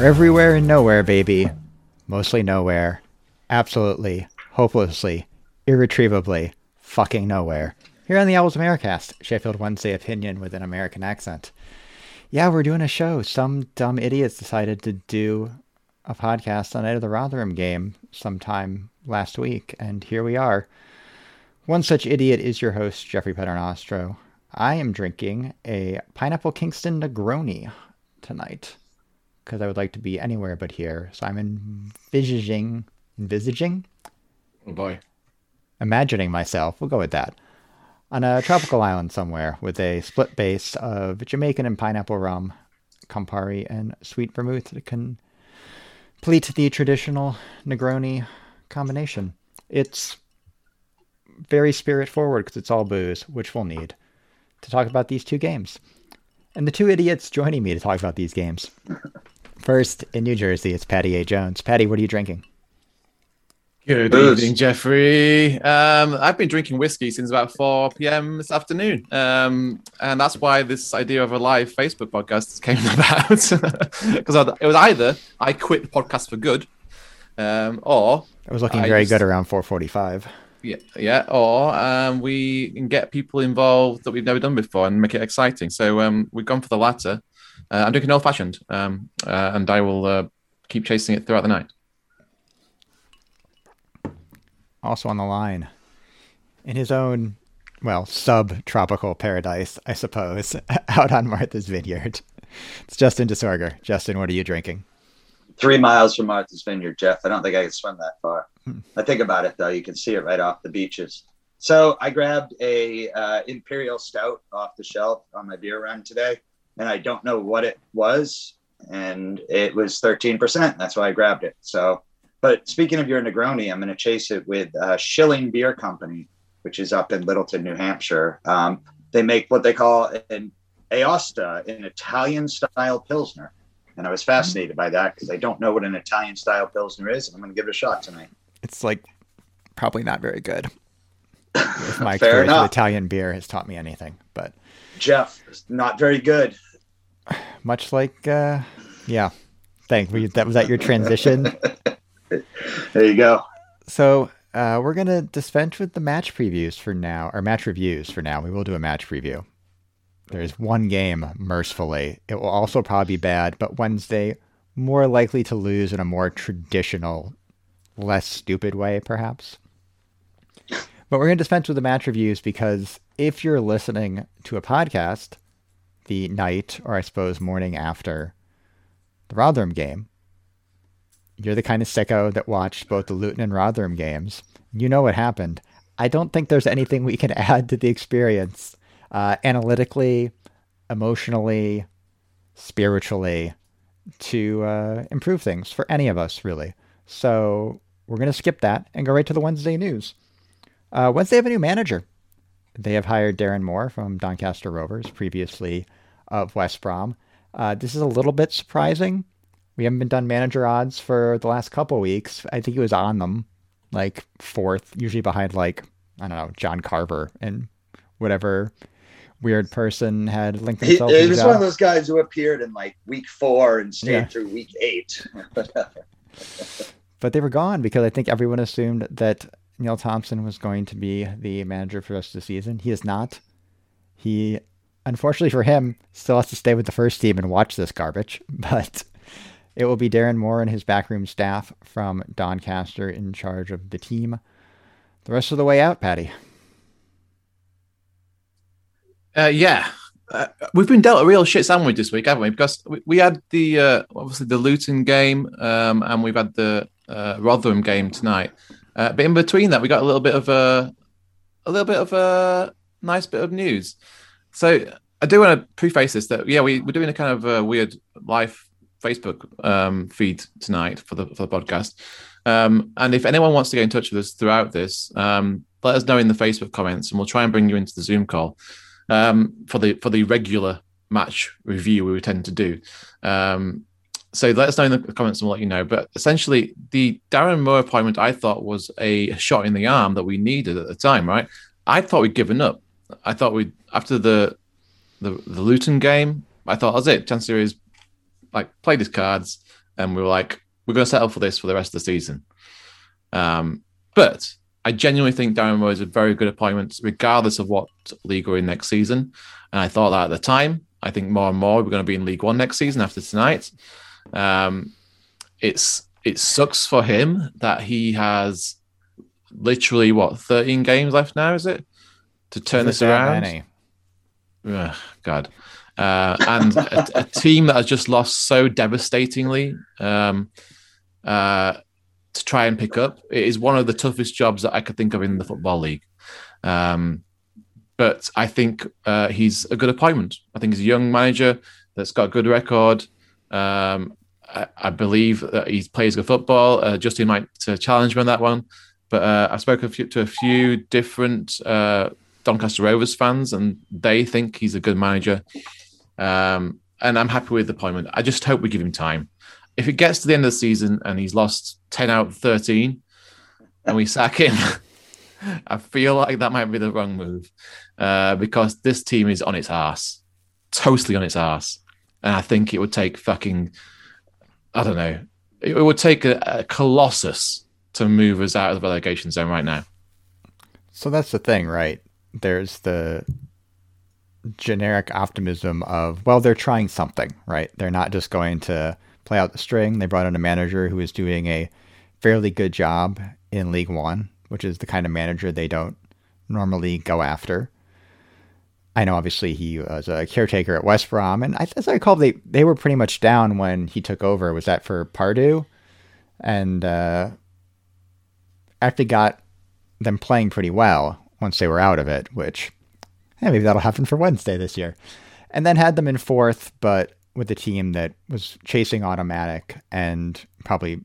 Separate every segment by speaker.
Speaker 1: We're everywhere and nowhere, baby. Mostly nowhere. Absolutely, hopelessly, irretrievably, fucking nowhere. Here on the Owls Americast, Sheffield Wednesday opinion with an American accent. Yeah, we're doing a show. Some dumb idiots decided to do a podcast on Night of the Rotherham game sometime last week, and here we are. One such idiot is your host, Jeffrey Paternostro. I am drinking a Pineapple Kingston Negroni tonight because I would like to be anywhere but here. So I'm envisaging, envisaging,
Speaker 2: Oh boy.
Speaker 1: imagining myself. We'll go with that on a tropical island somewhere with a split base of Jamaican and pineapple rum, Campari, and sweet vermouth that can complete the traditional Negroni combination. It's very spirit forward because it's all booze, which we'll need to talk about these two games. And the two idiots joining me to talk about these games. First, in New Jersey, it's Patty A. Jones. Patty, what are you drinking?
Speaker 2: Good
Speaker 3: Booze.
Speaker 2: evening, Jeffrey. Um, I've been drinking whiskey since about 4 p.m. this afternoon. Um, and that's why this idea of a live Facebook podcast came about. Because it was either I quit the podcast for good, um, or
Speaker 1: I was looking
Speaker 2: I
Speaker 1: very
Speaker 2: just-
Speaker 1: good around 445.
Speaker 2: yeah, yeah, or um, we can get people involved that we've never done before and make it exciting. So um, we've gone for the latter. Uh, I'm drinking old fashioned, um, uh, and I will uh, keep chasing it throughout the night.
Speaker 1: also on the line in his own well subtropical paradise i suppose out on martha's vineyard it's justin disorder justin what are you drinking
Speaker 3: Three miles from Martha's Vineyard, Jeff. I don't think I can swim that far. I think about it though. You can see it right off the beaches. So I grabbed a uh, imperial stout off the shelf on my beer run today, and I don't know what it was, and it was thirteen percent. That's why I grabbed it. So, but speaking of your Negroni, I'm going to chase it with uh, Schilling Beer Company, which is up in Littleton, New Hampshire. Um, they make what they call an Aosta, an Italian style pilsner. And I was fascinated by that because I don't know what an Italian style pilsner is, and I'm going to give it a shot tonight.
Speaker 1: it's like probably not very good if my
Speaker 3: Fair
Speaker 1: experience
Speaker 3: enough.
Speaker 1: italian beer has taught me anything but
Speaker 3: Jeff, not very good.
Speaker 1: much like uh yeah thanks Were you- that was that your transition
Speaker 3: There you go.
Speaker 1: So uh, we're gonna dispense with the match previews for now, or match reviews for now. We will do a match preview. There's one game, mercifully. It will also probably be bad, but Wednesday more likely to lose in a more traditional, less stupid way, perhaps. But we're gonna dispense with the match reviews because if you're listening to a podcast the night, or I suppose morning after the Rotherham game, you're the kind of sicko that watched both the Luton and Rotherham games. You know what happened. I don't think there's anything we can add to the experience uh, analytically, emotionally, spiritually to uh, improve things for any of us, really. So we're going to skip that and go right to the Wednesday news. Uh, Wednesday have a new manager. They have hired Darren Moore from Doncaster Rovers, previously of West Brom. Uh, this is a little bit surprising. We haven't been done manager odds for the last couple weeks. I think he was on them, like fourth, usually behind like I don't know John Carver and whatever weird person had linked
Speaker 3: He,
Speaker 1: himself.
Speaker 3: he
Speaker 1: the
Speaker 3: was one of those guys who appeared in like week four and stayed
Speaker 1: Yeah.
Speaker 3: through week eight.
Speaker 1: but they were gone because I think everyone assumed that Neil Thompson was going to be the manager for the rest of the season. He is not. He, unfortunately for him, still has to stay with the first team and watch this garbage. But it will be Darren Moore and his backroom staff from Doncaster in charge of the team. The rest of the way out, Patty.
Speaker 2: Uh, yeah, uh, we've been dealt a real shit sandwich this week, haven't we? Because we, we had the uh, obviously the Luton game, um, and we've had the uh, Rotherham game tonight. Uh, but in between that, we got a little bit of a a little bit of a nice bit of news. So I do want to preface this that yeah, we, we're doing a kind of a weird live Facebook um, feed tonight for the for the podcast. Um, and if anyone wants to get in touch with us throughout this, um, let us know in the Facebook comments, and we'll try and bring you into the Zoom call um, for the for the regular match review we tend to do. Um, so let us know in the comments and we'll let you know. But essentially, the Darren Moore appointment I thought was a shot in the arm that we needed at the time, right? I thought we'd given up. I thought we'd after the the the Luton game, I thought that's it. Chansiri is like played his cards. and we were like, we're going to settle for this for the rest of the season. Um, but I genuinely think Darren Moore is a very good appointment, regardless of what league we're in next season. And I thought that at the time. I think more and more we're going to be in League One next season after tonight. Um, it's it sucks for him that he has literally what 13 games left now, is it? To turn this around. Ugh, God. Uh, and a, a, team that has just lost so devastatingly um, uh, to try and pick up. It is one of the toughest jobs that I could think of in the football league. Um, but I think uh, he's a good appointment. I think he's a young manager that's got a good record. Um, I, I, believe that he plays good football. Uh, Justin might uh, challenge me on that one, but uh, I've spoken to a few different uh, Doncaster Rovers fans, and they think he's a good manager. Um, and I'm happy with the appointment. I just hope we give him time. If it gets to the end of the season and he's lost 10 out of 13 and we sack him, I feel like that might be the wrong move uh, because this team is on its ass, totally on its ass. And I think it would take fucking, I don't know, it would take a, a colossus to move us out of the relegation zone right now.
Speaker 1: So that's the thing, right? There's the generic optimism of, well, they're trying something, right? They're not just going to play out the string. They brought in a manager who is doing a fairly good job in League One, which is the kind of manager they don't normally go after. I know, obviously, he was a caretaker at West Brom, and as I recall, they they were pretty much down when he took over. Was that for Pardew? And uh, actually got them playing pretty well once they were out of it, which yeah, maybe that'll happen for Wednesday this year. And then had them in fourth, but with a team that was chasing automatic and probably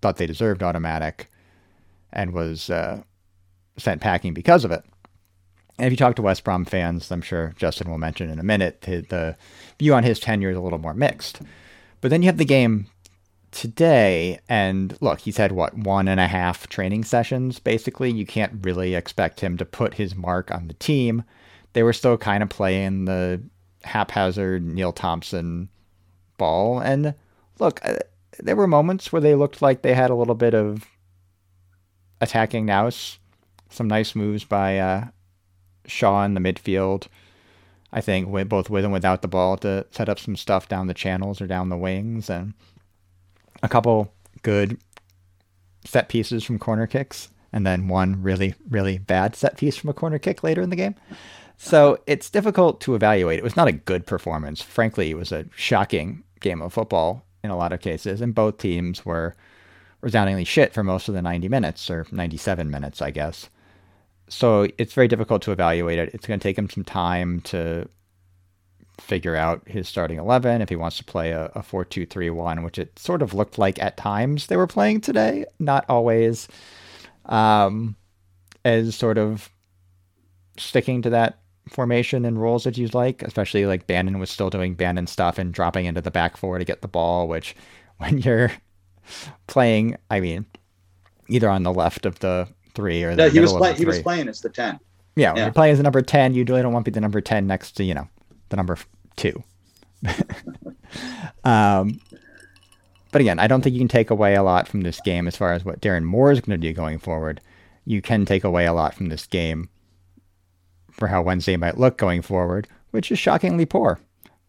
Speaker 1: thought they deserved automatic and was uh, sent packing because of it. And if you talk to West Brom fans, I'm sure Justin will mention in a minute, the view on his tenure is a little more mixed. But then you have the game today, and look, he's had what, one and a half training sessions, basically. You can't really expect him to put his mark on the team they were still kind of playing the haphazard Neil Thompson ball. And look, uh, there were moments where they looked like they had a little bit of attacking nous. Some nice moves by uh, Shaw in the midfield. I think with, both with and without the ball to set up some stuff down the channels or down the wings, and a couple good set pieces from corner kicks, and then one really really bad set piece from a corner kick later in the game. So it's difficult to evaluate. It was not a good performance. Frankly, it was a shocking game of football in a lot of cases, and both teams were resoundingly shit for most of the 90 minutes or 97 minutes, I guess. So it's very difficult to evaluate it. It's going to take him some time to figure out his starting 11 if he wants to play a, a 4 2 3 1, which it sort of looked like at times they were playing today, not always um, as sort of sticking to that formation and roles that you like, especially like Bannon was still doing Bannon stuff and dropping into the back four to get the ball, which when you're playing, I mean, either on the left of the three or the no,
Speaker 3: he was
Speaker 1: play,
Speaker 3: he was playing as the ten.
Speaker 1: Yeah, when yeah. you're playing as the number ten, you really don't want to be the number ten next to you know the number two. um, but again, I don't think you can take away a lot from this game as far as what Darren Moore is going to do going forward. You can take away a lot from this game for how Wednesday might look going forward, which is shockingly poor.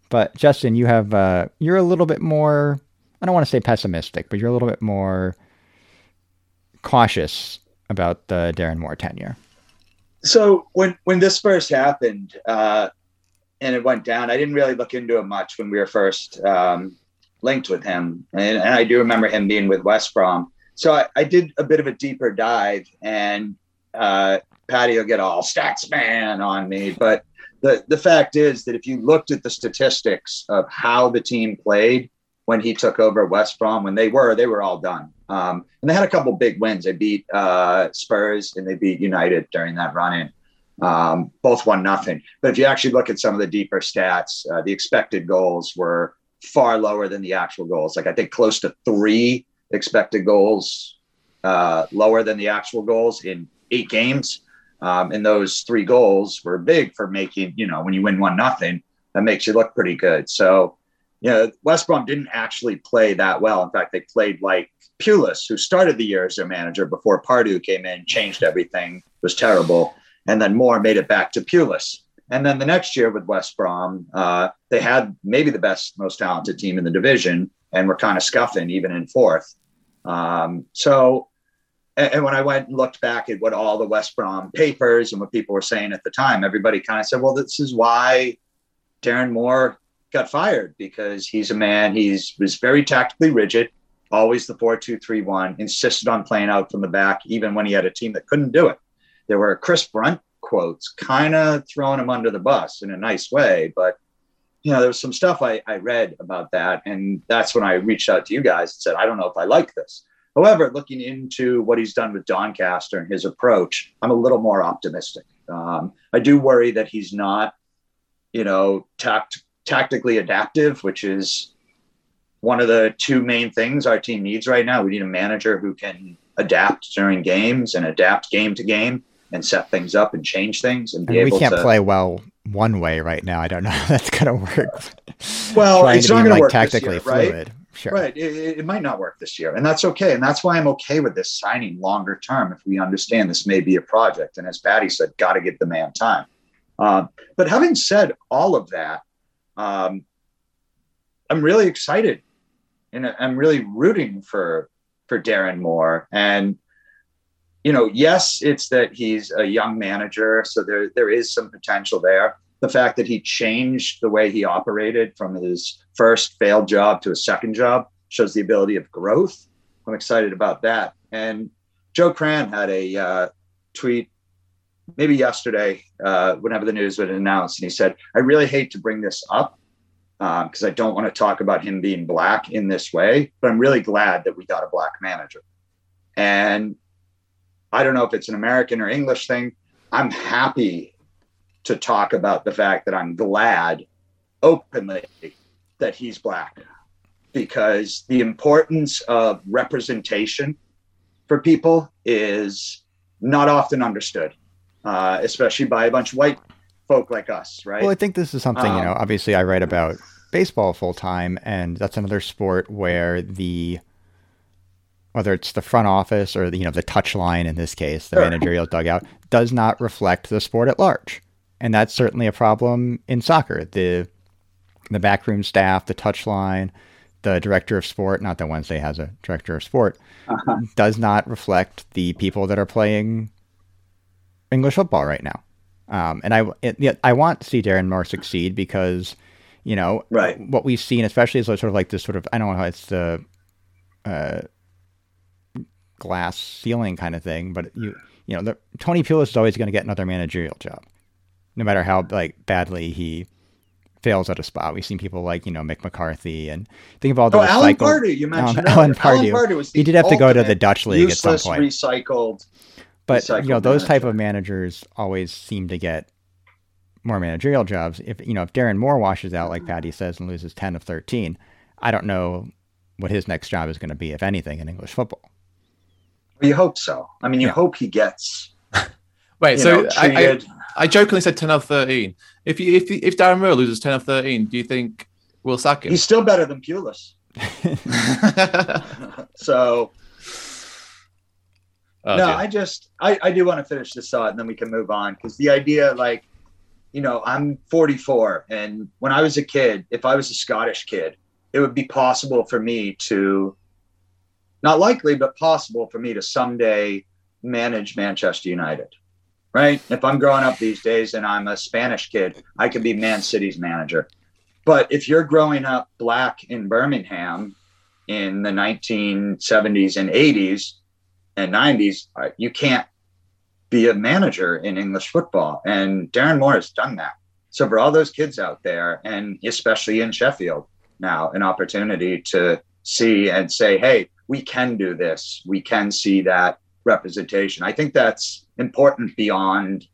Speaker 1: But Justin, you have uh, you're a little bit more. I don't want to say pessimistic, but you're a little bit more cautious about the Darren Moore tenure.
Speaker 3: So when when this first happened uh, and it went down, I didn't really look into it much when we were first um, linked with him, and, and, I do remember him being with West Brom. So I, I did a bit of a deeper dive, and uh, Patty will get all stats man on me. But the, the fact is that if you looked at the statistics of how the team played when he took over West Brom, when they were, they were all done. Um, and they had a couple big wins. They beat uh, Spurs and they beat United during that run in. Um, both one nothing. But if you actually look at some of the deeper stats, uh, the expected goals were far lower than the actual goals. Like I think close to three expected goals uh, lower than the actual goals in eight games. Um, and those three goals were big for making, you know, when you win one nothing, that makes you look pretty good. So you know, West Brom didn't actually play that well. In fact, they played like Pulis, who started the year as their manager before Pardew came in, changed everything, was terrible. And then Moore made it back to Pulis. And then the next year with West Brom, uh, they had maybe the best, most talented team in the division and were kind of scuffing even in fourth. Um, so, and, and when I went and looked back at what all the West Brom papers and what people were saying at the time, everybody kind of said, well, this is why Darren Moore got fired because he's a man, he's was very tactically rigid, always the four two three one, insisted on playing out from the back, even when he had a team that couldn't do it. There were Chris Brunt quotes, kind of throwing him under the bus in a nice way, but you know, there was some stuff I, I read about that. And that's when I reached out to you guys and said, I don't know if I like this. However, looking into what he's done with Doncaster and his approach, I'm a little more optimistic. Um, I do worry that he's not, you know, tact- tactically adaptive, which is one of the two main things our team needs right now. We need a manager who can adapt during games and adapt game to game and set things up and change things and be
Speaker 1: And we
Speaker 3: able
Speaker 1: can't
Speaker 3: to
Speaker 1: play well one way right now. I don't know how that's going to work.
Speaker 3: Well,
Speaker 1: Trying
Speaker 3: it's
Speaker 1: to
Speaker 3: not gonna
Speaker 1: like
Speaker 3: work this
Speaker 1: tactically
Speaker 3: year, right?
Speaker 1: fluid. Sure.
Speaker 3: Right. It, it might not work this year. And that's okay. And that's why I'm okay with this signing longer term if we understand this may be a project. And as Patty said, got to give the man time. Um, but having said all of that, um, I'm really excited and I'm really rooting for for Darren Moore. And you know, yes, it's that he's a young manager, so there there is some potential there. The fact that he changed the way he operated from his first failed job to a second job shows the ability of growth. I'm excited about that. And Joe Cran had a uh, tweet maybe yesterday, uh, whenever the news was announced, and he said, "I really hate to bring this up because I don't want to talk about him being black in this way, but I'm really glad that we got a black manager." And I don't know if it's an American or English thing. I'm happy to talk about the fact that I'm glad openly that he's black because the importance of representation for people is not often understood, uh, especially by a bunch of white folk like us, right?
Speaker 1: Well, I think this is something, you know,
Speaker 3: Um,
Speaker 1: obviously I write about baseball full time, and that's another sport where the whether it's the front office or the, you know the touch line in this case, the
Speaker 3: Sure.
Speaker 1: managerial dugout, does not reflect the sport at large, and that's certainly a problem in soccer. The the backroom staff, the touch line, the director of sport, not that Wednesday has a director of sport,
Speaker 3: Uh-huh.
Speaker 1: does not reflect the people that are playing English football right now. Um, and I, it, yeah, I want to see Darren Moore succeed because, you know,
Speaker 3: Right.
Speaker 1: what we've seen, especially is sort of like this sort of, I don't know how it's the uh, glass ceiling kind of thing, but you, you know, the, Tony Pulis is always going to get another managerial job, no matter how like badly he fails at a spot. We've seen people like, you know, Mick McCarthy and think of all the
Speaker 3: Oh, Alan Pardew, you mentioned
Speaker 1: Alan- Alan. Pardew.
Speaker 3: was
Speaker 1: He
Speaker 3: the
Speaker 1: did have to go to the Dutch league at some point.
Speaker 3: Recycled.
Speaker 1: But you know,
Speaker 3: recycled
Speaker 1: those type of managers always seem to get more managerial jobs. If you know, if Darren Moore washes out like Patty says and loses ten of thirteen, I don't know what his next job is going to be, if anything, in English football.
Speaker 3: You hope so. I mean, you
Speaker 1: Yeah.
Speaker 3: hope he gets
Speaker 2: Wait, so
Speaker 3: know,
Speaker 2: I, I. I jokingly said 10 out of 13. If you, if if Darren Moore loses 10 of 13, do you think we'll sack him?
Speaker 3: he's still better than Pulis. so
Speaker 2: Oh,
Speaker 3: no. I just I, I do want to finish this thought and then we can move on because the idea like you know I'm 44 and when I was a kid if I was a Scottish kid it would be possible for me to not likely but possible for me to someday manage Manchester United right if I'm growing up these days and I'm a Spanish kid I could be Man City's manager but if you're growing up black in Birmingham in the 1970s and 80s and 90s, uh, you can't be a manager in English football. And Darren Moore has done that. So for all those kids out there, and especially in Sheffield now, an opportunity to see and say, hey, we can do this. We can see that representation. I think that's important beyond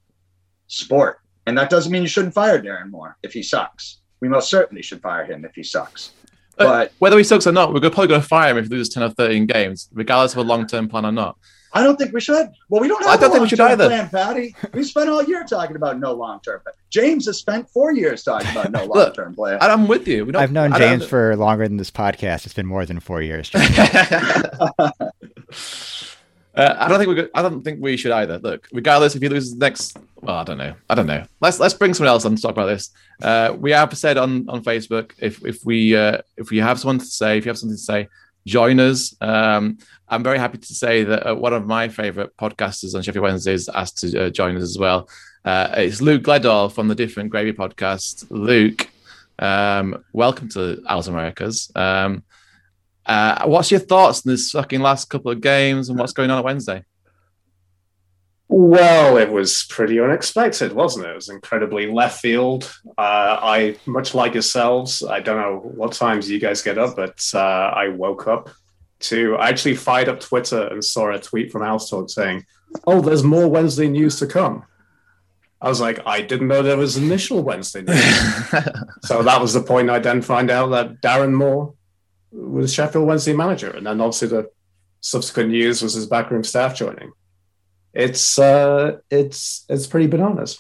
Speaker 3: sport. And that doesn't mean you shouldn't fire Darren Moore if he sucks. We most certainly should fire him if he sucks. But
Speaker 2: Whether he sucks or not, we're probably going to fire him if he loses 10 or 13 games, regardless of a long term plan or not.
Speaker 3: I don't think we should. Well, we don't have
Speaker 2: I don't
Speaker 3: a
Speaker 2: think we should either.
Speaker 3: Plan, Patty. We spent all year talking about no long term plan. James has spent four years talking about no long term plan.
Speaker 2: And I'm with you. We don't-
Speaker 1: I've known
Speaker 2: I don't-
Speaker 1: James for longer than this podcast. It's been more than four years.
Speaker 2: Uh, I don't think we. could- I don't think we should either. Look, regardless, if he loses the next, well, I don't know. I don't know. Let's let's bring someone else on to talk about this. Uh, we have said on on Facebook if if we uh, if we have someone to say, if you have something to say, join us. Um, I'm very happy to say that uh, one of my favorite podcasters on Sheffield Wednesdays asked to uh, join us as well. Uh, it's Luke Gledall from the Different Gravy podcast. Luke, um, welcome to Owls Americast. Um, uh, what's your thoughts on this fucking last couple of games and what's going on at Wednesday?
Speaker 4: Well, it was pretty unexpected, wasn't it? It was incredibly left field. Uh, I, much like yourselves, I don't know what times you guys get up, but uh, I woke up to. I actually fired up Twitter and saw a tweet from House Talk saying, "Oh, there's more Wednesday news to come." I was like, I didn't know there was initial Wednesday news. so that was the point. I then find out that Darren Moore was Sheffield Wednesday manager, and then obviously the subsequent news was his backroom staff joining it's uh it's it's pretty bananas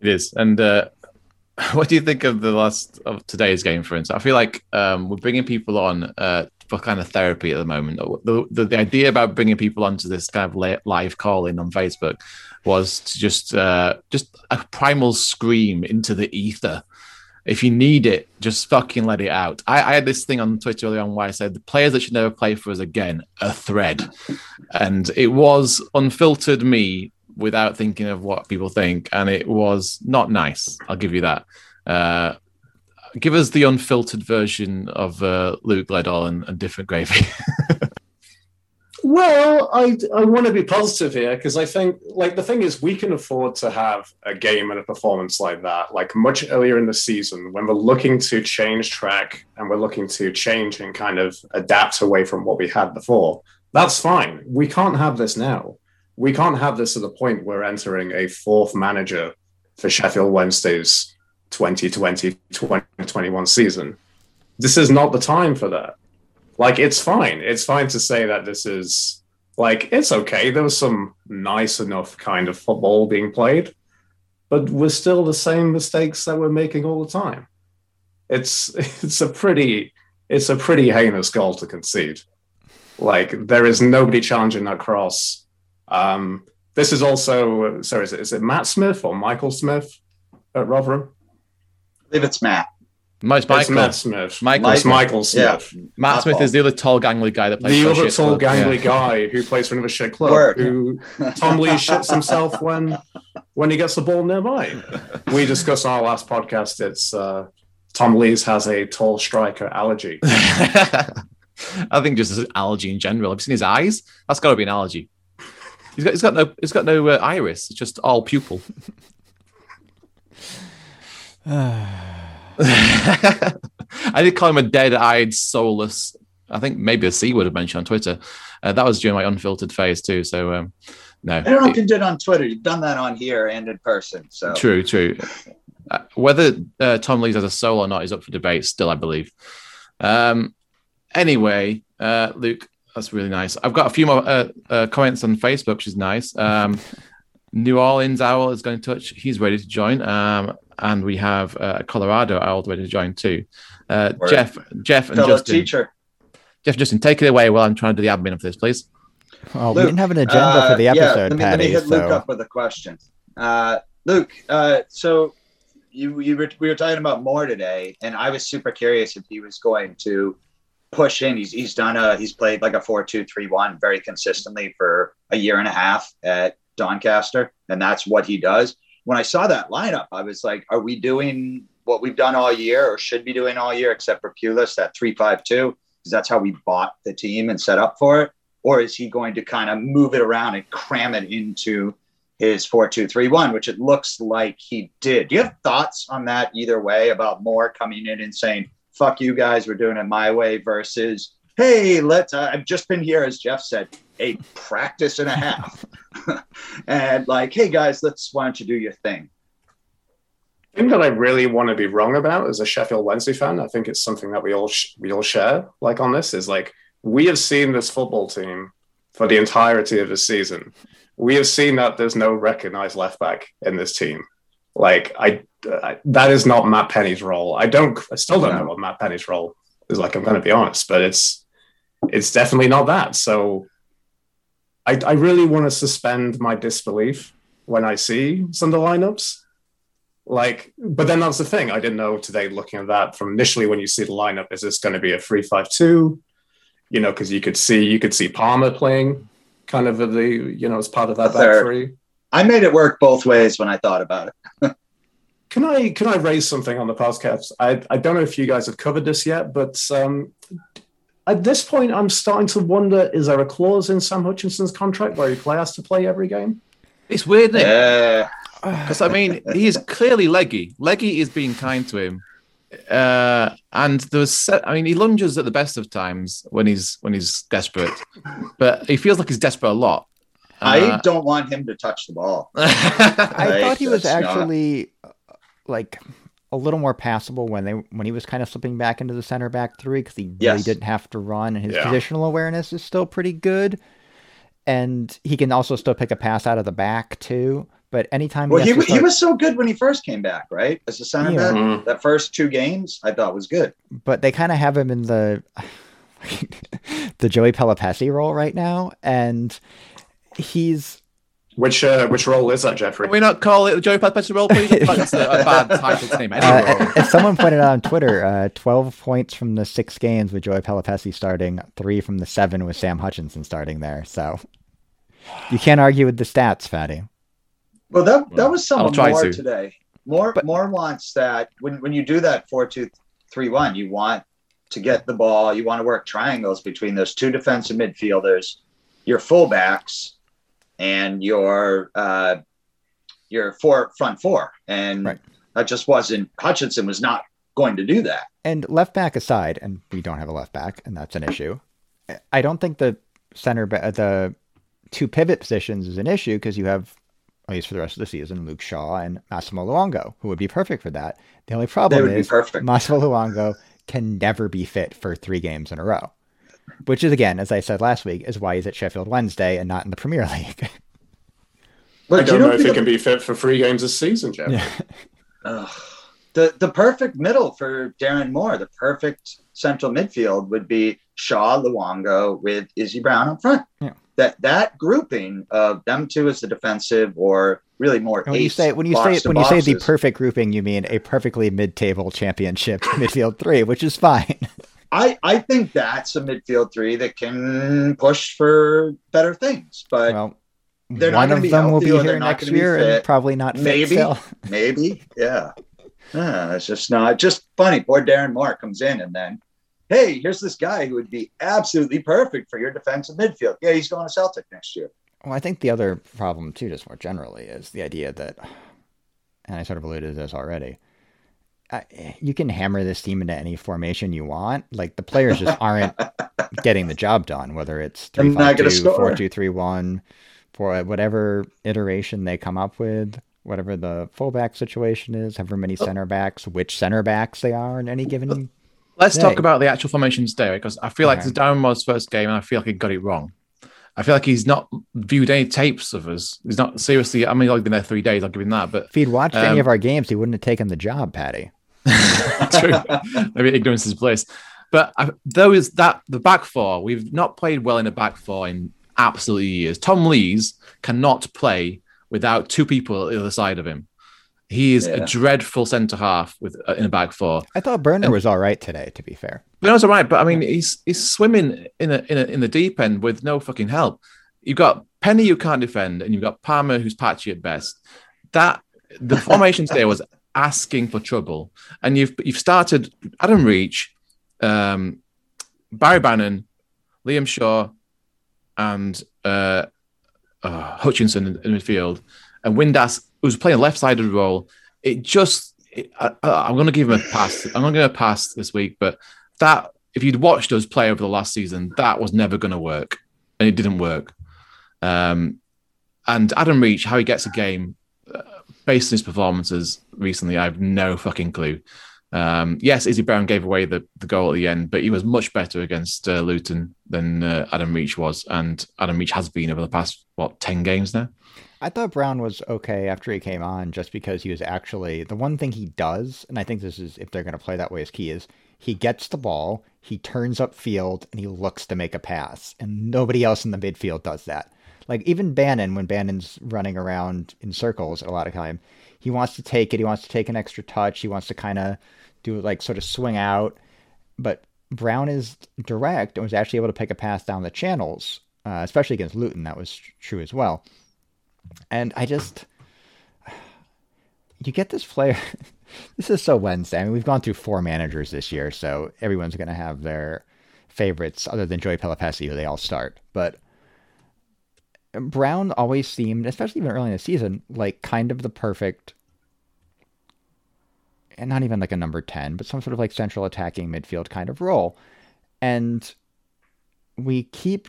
Speaker 2: It is. And uh, what do you think of the last of today's game, for instance? I feel like um, we're bringing people on uh, for kind of therapy at the moment. The, the, the idea about bringing people onto this kind of live call in on Facebook was to just uh, just a primal scream into the ether. If you need it, just fucking let it out. I, I had this thing on Twitter earlier on where I said the players that should never play for us again, a thread. And it was unfiltered me without thinking of what people think, and it was not nice. I'll give you that. Uh, give us the unfiltered version of uh, Luke Gledall and, and different gravy.
Speaker 4: well i i want to be positive here because i think like the thing is we can afford to have a game and a performance like that like much earlier in the season when we're looking to change track and we're looking to change and kind of adapt away from what we had before that's fine we can't have this now we can't have this at the point we're entering a fourth manager for Sheffield Wednesday's 2020 2021 season. This is not the time for that. Like, it's fine. It's fine to say that this is like, it's okay. There was some nice enough kind of football being played, but we're still the same mistakes that we're making all the time. It's it's a pretty it's a pretty heinous goal to concede. Like there is nobody challenging that cross. Um, this is also sorry, is it, is it Matt Smith or Michael Smith at Rotherham?
Speaker 3: I believe it's Matt.
Speaker 2: Most
Speaker 4: It's
Speaker 2: Michael.
Speaker 4: Matt Smith.
Speaker 2: Michael.
Speaker 4: It's Michael Smith.
Speaker 3: Yeah.
Speaker 2: Matt Smith is the other tall, gangly guy that plays
Speaker 4: The
Speaker 2: for
Speaker 4: other tall,
Speaker 2: club.
Speaker 4: gangly
Speaker 2: Yeah.
Speaker 4: guy who plays for another shit club,
Speaker 3: Word.
Speaker 4: who Tom Lees shits himself when when he gets the ball nearby. We discussed on our last podcast. It's uh, Tom Lees has a tall striker allergy.
Speaker 2: I think just as allergy in general. Have you seen his eyes? That's got to be an allergy. He's got, he's got no, he's got no uh, iris. It's just all pupil. I did call him a dead-eyed, soulless. I think maybe a C would have mentioned on Twitter. Uh, that was during my unfiltered phase too. So um, no,
Speaker 3: I don't know if you did on Twitter. You've done that on here and in person. So
Speaker 2: True, true. Uh, whether uh, Tom Lees has a soul or not is up for debate still, I believe. Um, anyway, uh, Luke, that's really nice. I've got a few more uh, uh, comments on Facebook, which is nice. Um, New Orleans Owl is going to touch. He's ready to join. Um, and we have uh, Colorado Owl ready to join too. Uh, Jeff, Jeff, and
Speaker 3: fellow
Speaker 2: Justin.
Speaker 3: teacher.
Speaker 2: Jeff, and Justin, take it away while I'm trying to do the admin of this, please.
Speaker 1: Well, we didn't have an agenda
Speaker 3: Uh,
Speaker 1: for the
Speaker 3: yeah,
Speaker 1: episode,
Speaker 3: let me,
Speaker 1: Patty.
Speaker 3: Let me hit Luke
Speaker 1: so
Speaker 3: up with a question. Uh, Luke, uh, so you, you were, we were talking about Moore today, and I was super curious if he was going to push in. He's he's done a he's played like a four two three one very consistently for a year and a half at Doncaster, and that's what he does. When I saw that lineup, I was like, are we doing what we've done all year, or should be doing all year, except for Pulis five two? Because that's how we bought the team and set up for it or is he going to kind of move it around and cram it into his 4231 which it looks like he did do you have thoughts on that either way about Moore coming in and saying fuck you guys we're doing it my way versus hey let's uh, i've just been here as jeff said a practice and a half and like hey guys let's why don't you do your thing The
Speaker 4: thing that I really want to be wrong about as a Sheffield Wednesday fan, I think it's something that we all sh- we all share. Like on this is like we have seen this football team for the entirety of the season. We have seen that there's no recognized left back in this team. Like I, I that is not Matt Penney's role. I don't. I still don't know what Matt Penney's role is. Like I'm going to be honest, but it's it's definitely not that. So I, I really want to suspend my disbelief when I see some of the lineups like, but then that's the thing. I didn't know today looking at that from initially when you see the lineup, is this going to be a three five two? You know, because you could see you could see Palmer playing kind of the you know as part of that back three.
Speaker 3: I made it work both ways when I thought about it.
Speaker 4: can I can I raise something on the podcast? I I don't know if you guys have covered this yet, but um, at this point, I'm starting to wonder: is there a clause in Sam Hutchinson's contract where he has to play every game?
Speaker 2: It's weird, isn't it?
Speaker 3: Yeah.
Speaker 2: Because I mean, he is clearly leggy. Leggy is being kind to him, uh, and there's, I mean, he lunges at the best of times when he's when he's desperate, but he feels like he's desperate a lot.
Speaker 3: I uh, don't want him to touch the ball.
Speaker 1: I thought he was actually not... like a little more passable when they when he was kind of slipping back into the center back three because he yes. really didn't have to run, and his yeah. positional awareness is still pretty good, and he can also still pick a pass out of the back too. But anytime,
Speaker 3: well, he, he, he was so good when he first came back, right? As a center yeah. Mm-hmm. that first two games, I thought was good.
Speaker 1: But they kind of have him in the the Joey Pelupessy role right now, and he's
Speaker 4: which uh, which role is that, Jeffrey?
Speaker 2: Can we not call it the Joey Pelupessy role, please? That's a, a bad title to name. Uh,
Speaker 1: as someone pointed out on Twitter, uh, twelve points from the six games with Joey Pelupessy starting, three from the seven with Sam Hutchinson starting there. So you can't argue with the stats, Fatty.
Speaker 3: Well, that that was someone more to. today. More but, more wants that when when you do that four two three one, you want to get the ball. You want to work triangles between those two defensive midfielders, your fullbacks, and your uh, your four front four. And right. that just wasn't Hutchinson was not going to do that.
Speaker 1: And left back aside, and we don't have a left back, and that's an issue. I don't think the center the two pivot positions is an issue because you have at least for the rest of the season, Luke Shaw and Massimo Luongo, who would be perfect for that. The only problem is Massimo Luongo can never be fit for three games in a row, which is again, as I said last week, is why he's at Sheffield Wednesday and not in the Premier League.
Speaker 4: But I don't know if he can be fit for three games this season, Jeff. Yeah.
Speaker 3: The the perfect middle for Darren Moore, the perfect central midfield would be Shaw Luongo with Izzy Brown up front. Yeah that that grouping of them two as the defensive or really more
Speaker 1: when you say when you say when you say the perfect grouping you mean a perfectly mid-table championship midfield three which is fine
Speaker 3: i i think that's a midfield three that can push for better things but well,
Speaker 1: they're one of them will be here next year and probably not
Speaker 3: maybe maybe yeah yeah, it's just not just funny. Poor Darren Moore comes in and then hey, here's this guy who would be absolutely perfect for your defensive midfield. Yeah, he's going to Celtic next year.
Speaker 1: Well, I think the other problem too, just more generally, is the idea that, and I sort of alluded to this already. Uh, you can hammer this team into any formation you want. Like the players just aren't getting the job done, whether it's 3 5 2, 4 2 3 1, for whatever iteration they come up with, whatever the fullback situation is, however many oh. center backs, which center backs they are in any given
Speaker 2: Let's talk about the actual formations today because I feel like okay. this is Darren Moore's first game and I feel like he got it wrong. I feel like he's not viewed any tapes of us. He's not seriously. I mean, I've been there three days. I'll give him that. But
Speaker 1: if he'd watched um, any of our games, he wouldn't have taken the job, Patty.
Speaker 2: True. Maybe ignorance is bliss. But I, though is that the back four, we've not played well in a back four in absolutely years. Tom Lees cannot play without two people at the other side of him. He is yeah. a dreadful centre half with uh, in a back four.
Speaker 1: I thought Börner was all right today. To be fair,
Speaker 2: Börner's all right, but I mean, he's he's swimming in a, in a, in the deep end with no fucking help. You've got Penney who can't defend, and you've got Palmer who's patchy at best. That the formation today was asking for trouble, and you've you've started Adam Reach, um, Barry Bannon, Liam Shaw, and uh, uh, Hutchinson in, in midfield, and Windass who's playing a left-sided role. It just, it, I, am going to give him a pass. I'm not going to pass this week, but that if you'd watched us play over the last season, that was never going to work, and it didn't work. Um, and Adam Reach, how he gets a game, uh, based on his performances recently, I have no fucking clue. Um, yes, Izzy Brown gave away the, the goal at the end, but he was much better against uh, Luton than uh, Adam Reach was, and Adam Reach has been over the past what ten games now.
Speaker 1: I thought Brown was okay after he came on, just because he was actually the one thing he does, and I think this is if they're going to play that way, is key is he gets the ball, he turns up field, and he looks to make a pass, and nobody else in the midfield does that. Like even Bannon, when Bannon's running around in circles a lot of time, he wants to take it, he wants to take an extra touch, he wants to kind of do like sort of swing out, but Brown is direct and was actually able to pick a pass down the channels, uh, especially against Luton. That was true as well. And I just, you get this player. this is so Wednesday. I mean, we've gone through four managers this year, so everyone's going to have their favorites, other than Joey Pelupessy, who they all start. But Brown always seemed, especially even early in the season, like kind of the perfect, and not even like a number 10, but some sort of like central attacking midfield kind of role. And we keep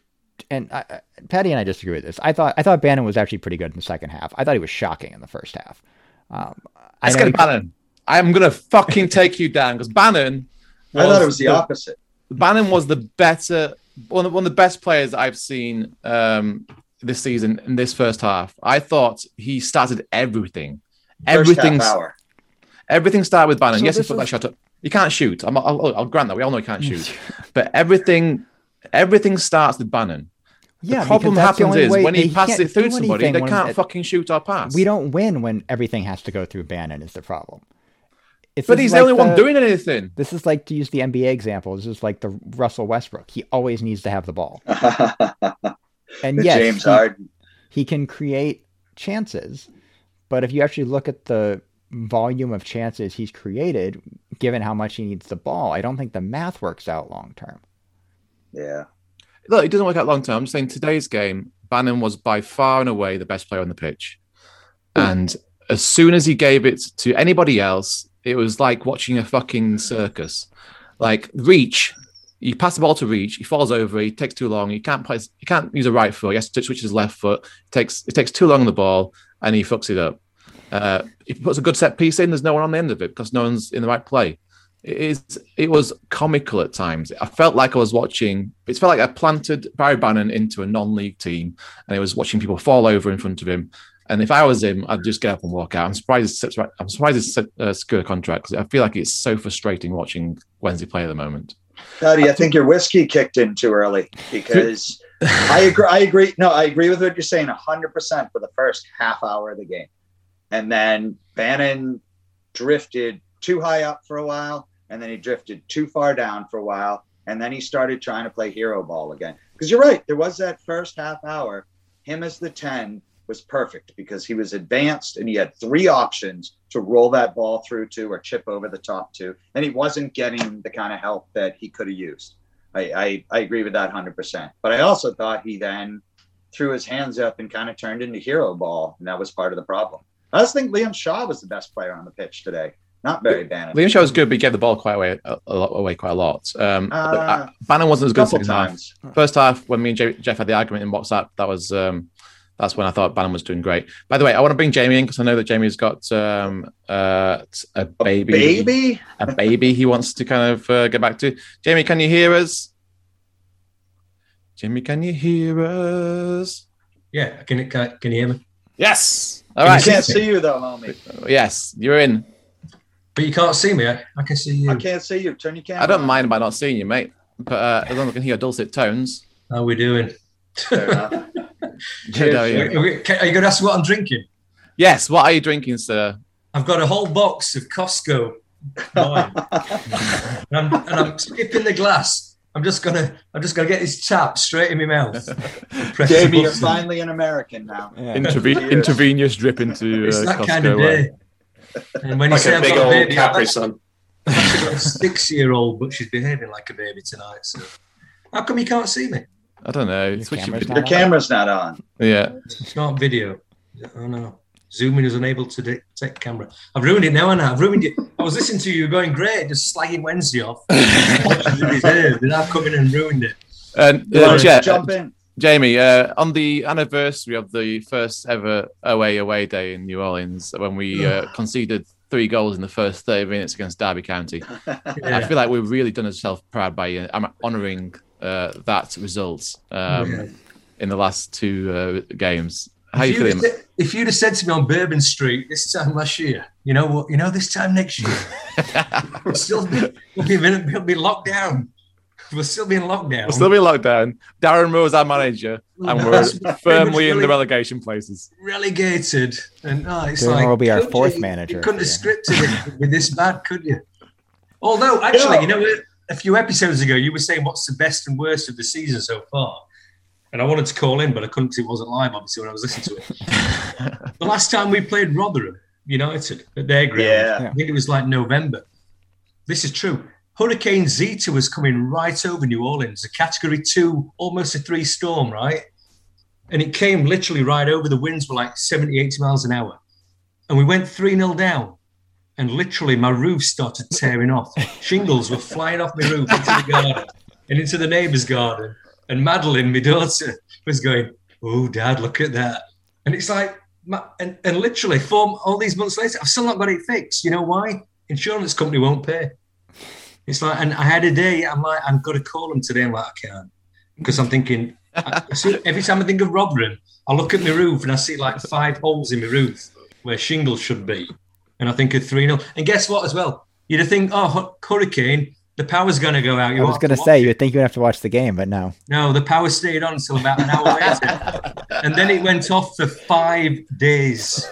Speaker 1: and I, Patty and I disagree with this. I thought I thought Bannon was actually pretty good in the second half. I thought he was shocking in the first half. Um,
Speaker 2: I Let's get he... Bannon. I am gonna fucking take you down because Bannon.
Speaker 3: I thought it was the, the, opposite.
Speaker 2: Bannon was the better one of, one of the best players I've seen um, this season in this first half. I thought he started everything. Everything. Everything started with Bannon. So yes, he put is... that shot up. He can't shoot. i will I'll grant that. We all know he can't shoot. but everything everything starts with Bannon. Yeah, the problem happens the is when he passes it through somebody, they can't it, fucking shoot or pass.
Speaker 1: We don't win when everything has to go through Bannon. Is the problem?
Speaker 2: It's but he's like the only the, one doing anything.
Speaker 1: This is like to use the NBA example. This is like the Russell Westbrook. He always needs to have the ball. and yes, James he, Harden. He can create chances, but if you actually look at the volume of chances he's created, given how much he needs the ball, I don't think the math works out long term.
Speaker 3: Yeah.
Speaker 2: Look, it doesn't work out long term. I'm just saying today's game, Bannon was by far and away the best player on the pitch. And as soon as he gave it to anybody else, it was like watching a fucking circus. Like Reach, you pass the ball to Reach, he falls over, he takes too long, he can't play, he can't use a right foot, he has to switch his left foot. It takes it takes too long on the ball, and he fucks it up. Uh, if he puts a good set piece in, there's no one on the end of it because no one's in the right play it is it was comical at times. I felt like I was watching. It felt like I planted Barry Bannon into a non-league team, and I was watching people fall over in front of him. And if I was him, I'd just get up and walk out. I'm surprised. I'm surprised it's a secured contract because I feel like it's so frustrating watching Wednesday play at the moment.
Speaker 3: Patty, I think your whiskey kicked in too early because I agree. I agree. No, I agree with what you're saying 100 percent for the first half hour of the game, and then Bannon drifted too high up for a while and then he drifted too far down for a while, and then he started trying to play hero ball again. Because you're right, there was that first half hour. Him as the 10 was perfect because he was advanced and he had three options to roll that ball through to or chip over the top to, and he wasn't getting the kind of help that he could have used. I, I, I agree with that 100%. But I also thought he then threw his hands up and kind of turned into hero ball, and that was part of the problem. I just think Liam Shaw was the best player on the pitch today not very Bannon.
Speaker 2: Liam Shaw was good, but he gave the ball quite away a, a lot, away quite a lot. Um, uh, uh Bannon wasn't as good second times. half. First half, when me and Jeff had the argument in WhatsApp, that was um, that's when I thought Bannon was doing great. By the way, I want to bring Jamie in because I know that Jamie's got um, uh, a baby,
Speaker 3: a baby,
Speaker 2: a baby. he wants to kind of uh, get back to. Jamie, can you hear us? Jamie, can you hear us?
Speaker 5: Yeah, can can, can you hear me?
Speaker 2: Yes.
Speaker 3: All right. I can't see you though, homie.
Speaker 2: Yes, you're in.
Speaker 5: But you can't see me. I, I can see you.
Speaker 3: I can't see you. Turn your camera. I
Speaker 2: don't on. mind about not seeing you, mate. But uh, as long as I can hear your dulcet tones.
Speaker 5: How are we doing? are, you going to ask what I'm drinking?
Speaker 2: Yes. What are you drinking, sir?
Speaker 5: I've got a whole box of Costco wine, and, I'm, and I'm skipping the glass. I'm just gonna, I'm just gonna get this tap straight in my mouth.
Speaker 3: Jamie, you're finally an American now.
Speaker 2: Yeah. Interve- intravenous drip into uh, it's that Costco kind of day.
Speaker 5: And when like you say a big old baby, Capri Sun. I've got a six-year-old, but she's behaving like a baby tonight. So, how come you can't see me?
Speaker 2: I don't know.
Speaker 3: Your, camera's, your camera's not on.
Speaker 2: Yeah,
Speaker 5: it's not video. Oh no. Zooming is unable to detect camera. I've ruined it now, and I've ruined it. I was listening to you going great, just slagging Wednesday off. I've come in and ruined it.
Speaker 2: And uh, Jeff,
Speaker 3: jump in.
Speaker 2: Jamie, uh, on the anniversary of the first ever OA away day in New Orleans, when we uh, conceded three goals in the first 30 minutes against Derby County, I feel like we've really done ourselves proud by uh, honouring uh, that result um,
Speaker 5: Yeah.
Speaker 2: in the last two uh, games. How
Speaker 5: if
Speaker 2: you
Speaker 5: you'd
Speaker 2: feeling?
Speaker 5: have said- If you'd have said to me on Bourbon Street this time last year, you know what? You know this time next year, we'll still be we'll be, we'll be locked down. We'll still be in lockdown.
Speaker 2: We'll still be locked down. Darren Moore's our manager, and we're firmly
Speaker 5: much
Speaker 2: in the relegation places.
Speaker 5: relegated, and oh, it's
Speaker 1: Darren
Speaker 5: like
Speaker 1: will be our fourth
Speaker 5: you-
Speaker 1: manager
Speaker 5: You couldn't have scripted it with this bad, could you? Although, actually, you know, a few episodes ago, you were saying what's the best and worst of the season so far. And I wanted to call in, but I couldn't because it wasn't live, obviously, when I was listening to it. the last time we played Rotherham United at their ground,
Speaker 3: Yeah.
Speaker 5: I think it was like November. This is true. Hurricane Zeta was coming right over New Orleans, a category two, almost a three storm, right? And it came literally right over. The winds were like 70, 80 miles an hour. And we went 3 0 down. And literally, my roof started tearing off. Shingles were flying off my roof into the garden and into the neighbour's garden. And Madeline, my daughter, was going, Oh, dad, look at that. And it's like, and, and literally, four, all these months later, I've still not got it fixed. You know why? Insurance company won't pay. It's like, and I had a day, I'm like, got to call him today. I'm like, I can't. Because I'm thinking, I, see- every time I think of Rotherham, I look at my roof and I see like five holes in my roof where shingles should be. And I think of 3 0. And guess what, as well? You'd think, oh, hurricane, the power's going to go out. You
Speaker 1: I was going to
Speaker 5: have
Speaker 1: say, you would think you'd have to watch the game, but no.
Speaker 5: No, the power stayed on until about an hour later. and then it went off for five days.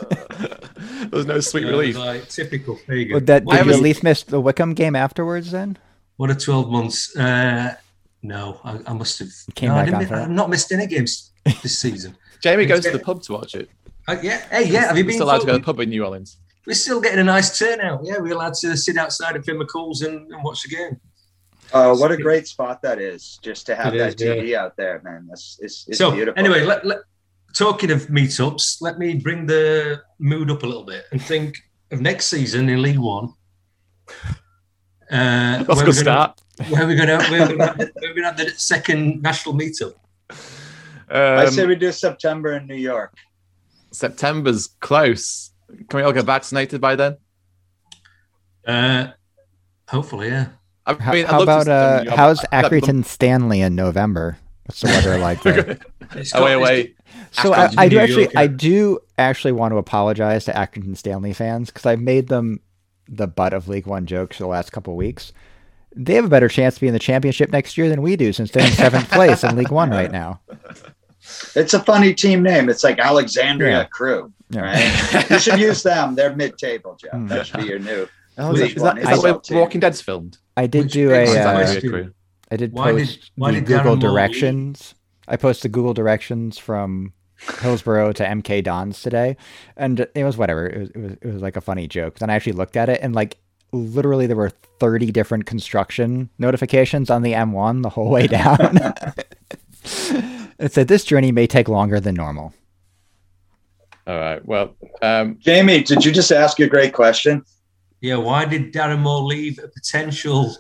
Speaker 2: There's no sweet relief.
Speaker 5: Like, typical. There you go.
Speaker 1: Would that,
Speaker 5: What
Speaker 1: did
Speaker 5: a-
Speaker 1: you at least miss the Wycombe game afterwards then?
Speaker 5: What a 12 months. Uh, no, I, I must have.
Speaker 1: Came
Speaker 5: no, I
Speaker 1: back
Speaker 5: didn't
Speaker 1: on
Speaker 5: mi-
Speaker 1: for that?
Speaker 5: I've not missed any games this season.
Speaker 2: Jamie goes to the pub to watch it.
Speaker 5: Uh, yeah, hey, yeah. Have you been?
Speaker 2: still allowed to go to the pub in New Orleans.
Speaker 5: We're still getting a nice turnout. Yeah, we're allowed to sit outside at Finn McCool's and, and watch the game.
Speaker 3: Oh, what a great spot that is! Just to have
Speaker 5: It
Speaker 3: that
Speaker 5: is, yeah.
Speaker 3: TV out there, man. That's it's, it's
Speaker 5: so
Speaker 3: beautiful.
Speaker 5: anyway, let, let, talking of meetups, let me bring the mood up a little bit and think of next season in League One. Uh,
Speaker 2: That's a good start.
Speaker 5: Gonna, where we're gonna where we're gonna, have, where we're gonna have the second national meetup.
Speaker 3: I
Speaker 2: Um,
Speaker 3: say we do September in New York.
Speaker 2: September's close. Can we all get vaccinated by then?
Speaker 5: Uh, hopefully, yeah.
Speaker 2: I
Speaker 1: How,
Speaker 2: mean, I'd
Speaker 1: how about uh, how's
Speaker 2: I'd
Speaker 1: Accrington Stanley in November? What's the weather like there?
Speaker 5: It's
Speaker 2: away,
Speaker 5: got-
Speaker 2: away.
Speaker 1: So I, I do
Speaker 5: New
Speaker 1: actually,
Speaker 5: York,
Speaker 1: I do actually want to apologize to Accrington Stanley fans because I've made them the butt of League One jokes for the last couple of weeks. They have a better chance to be in the championship next year than we do, since they're in seventh place in League One right now.
Speaker 3: It's a funny team name. It's like Alexandria
Speaker 1: Yeah.
Speaker 3: Crewe.
Speaker 1: Yeah.
Speaker 3: Right? you should use them. They're mid-table, Jeff.
Speaker 1: Hmm.
Speaker 3: That should be your new.
Speaker 2: Oh, is, that,
Speaker 3: League
Speaker 2: is,
Speaker 3: One
Speaker 2: that, is that
Speaker 3: is
Speaker 2: where Walking Dead's filmed?
Speaker 1: I did
Speaker 5: Which
Speaker 1: do
Speaker 5: begs
Speaker 1: a, uh, I did
Speaker 5: Why did-
Speaker 1: post
Speaker 5: why
Speaker 1: the
Speaker 5: did
Speaker 1: Google
Speaker 5: Darren Moore
Speaker 1: directions. I posted Google directions from Hillsborough to MK Dons today, and it was whatever. It was, it was it was like a funny joke. Then I actually looked at it, and like literally there were thirty different construction notifications on the M1 the whole way down. it said this journey may take longer than normal.
Speaker 2: All right. Well, um,
Speaker 3: Jamie, did you just ask a great question?
Speaker 5: Yeah, why did Darren Moore leave a potential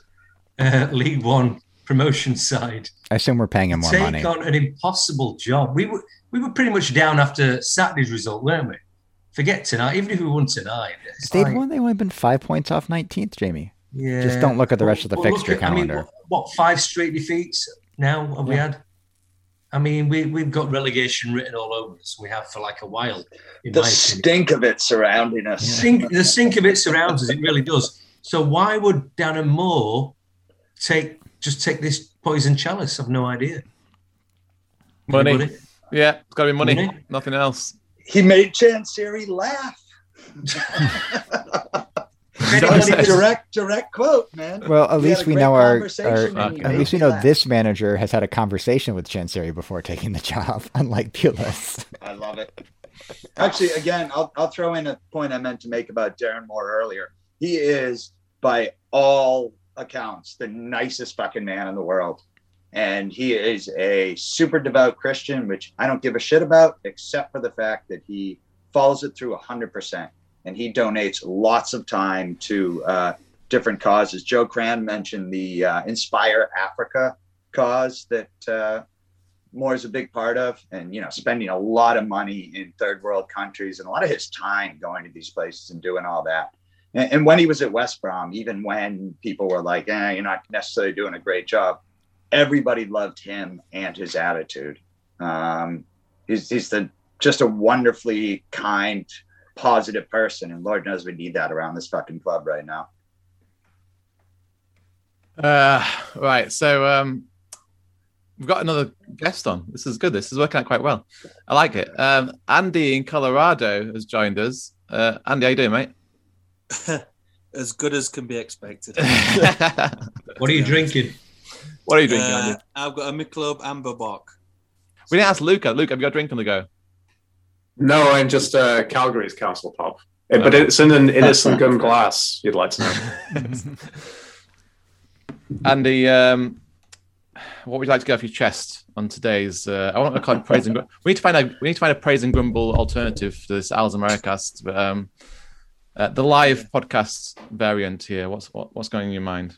Speaker 5: uh, League One promotion side?
Speaker 1: I assume we're paying him more
Speaker 5: take
Speaker 1: money.
Speaker 5: on an impossible job. We were we were pretty much down after Saturday's result, weren't we? Forget tonight. Even if we won tonight, it's
Speaker 1: If they'd
Speaker 5: like,
Speaker 1: won, they would have been five points off 19th, Jamie.
Speaker 5: yeah.
Speaker 1: Just don't look at the rest of the
Speaker 5: Well,
Speaker 1: fixture
Speaker 5: at- I mean,
Speaker 1: calendar.
Speaker 5: what, what, five straight defeats now have we had? I mean, we we've got relegation written all over us. We have for like a while.
Speaker 3: The
Speaker 5: my opinion.
Speaker 3: stink of it surrounding us.
Speaker 5: Stink, the stink of it surrounds us. It really does. So why would Darren Moore take just take this poison chalice? I've no idea.
Speaker 2: money.
Speaker 5: Anybody?
Speaker 2: Yeah, it's got to be money.
Speaker 5: Money?
Speaker 2: Nothing else.
Speaker 3: He made Chansiri laugh.
Speaker 5: Anybody
Speaker 3: Direct, direct, direct quote, man.
Speaker 1: Well, at
Speaker 3: We uh,
Speaker 1: least we know our, our
Speaker 3: conversation
Speaker 1: at least we know
Speaker 3: laugh.
Speaker 1: this manager has had a conversation with Chansiri before taking the job, unlike Pulis.
Speaker 3: I love it. Actually, again, I'll, I'll throw in a point I meant to make about Darren Moore earlier. He is, by all accounts, the nicest fucking man in the world. And he is a super devout Christian, which I don't give a shit about, except for the fact that he follows it through 100%. And he donates lots of time to uh, different causes. Joe Cran mentioned the uh, Inspire Africa cause that uh, is a big part of, and you know, spending a lot of money in third world countries and a lot of his time going to these places and doing all that. And, and when he was at West Brom, even when people were like, eh, you're not necessarily doing a great job, everybody loved him and his attitude. Um, he's, he's the just a wonderfully kind, positive person, and Lord knows we need that around this fucking club right now.
Speaker 2: Uh, right. So um, we've got another guest on. This is good. This is working out quite well. I like it. Um, Andy in Colorado has joined us. Uh, Andy, how you doing, mate?
Speaker 6: as good as can be expected.
Speaker 5: What are you drinking?
Speaker 2: what are you drinking,
Speaker 6: Uh,
Speaker 2: Andy?
Speaker 6: I've got a Michelob Amber Bock.
Speaker 2: We didn't ask Luca. Luke, have you got a drink on the go?
Speaker 4: No, I'm just uh, Calgary's Council Pub. Eh, But it's in an innocent gun glass, you'd like to know.
Speaker 2: Andy, um, what would you like to get off your chest on today's? Uh, I want to call it praise and. Gr- we need to find a we need to find a praise and grumble alternative to this Owls Americast. But um, uh, the live podcast variant here. What's what, what's going in your mind?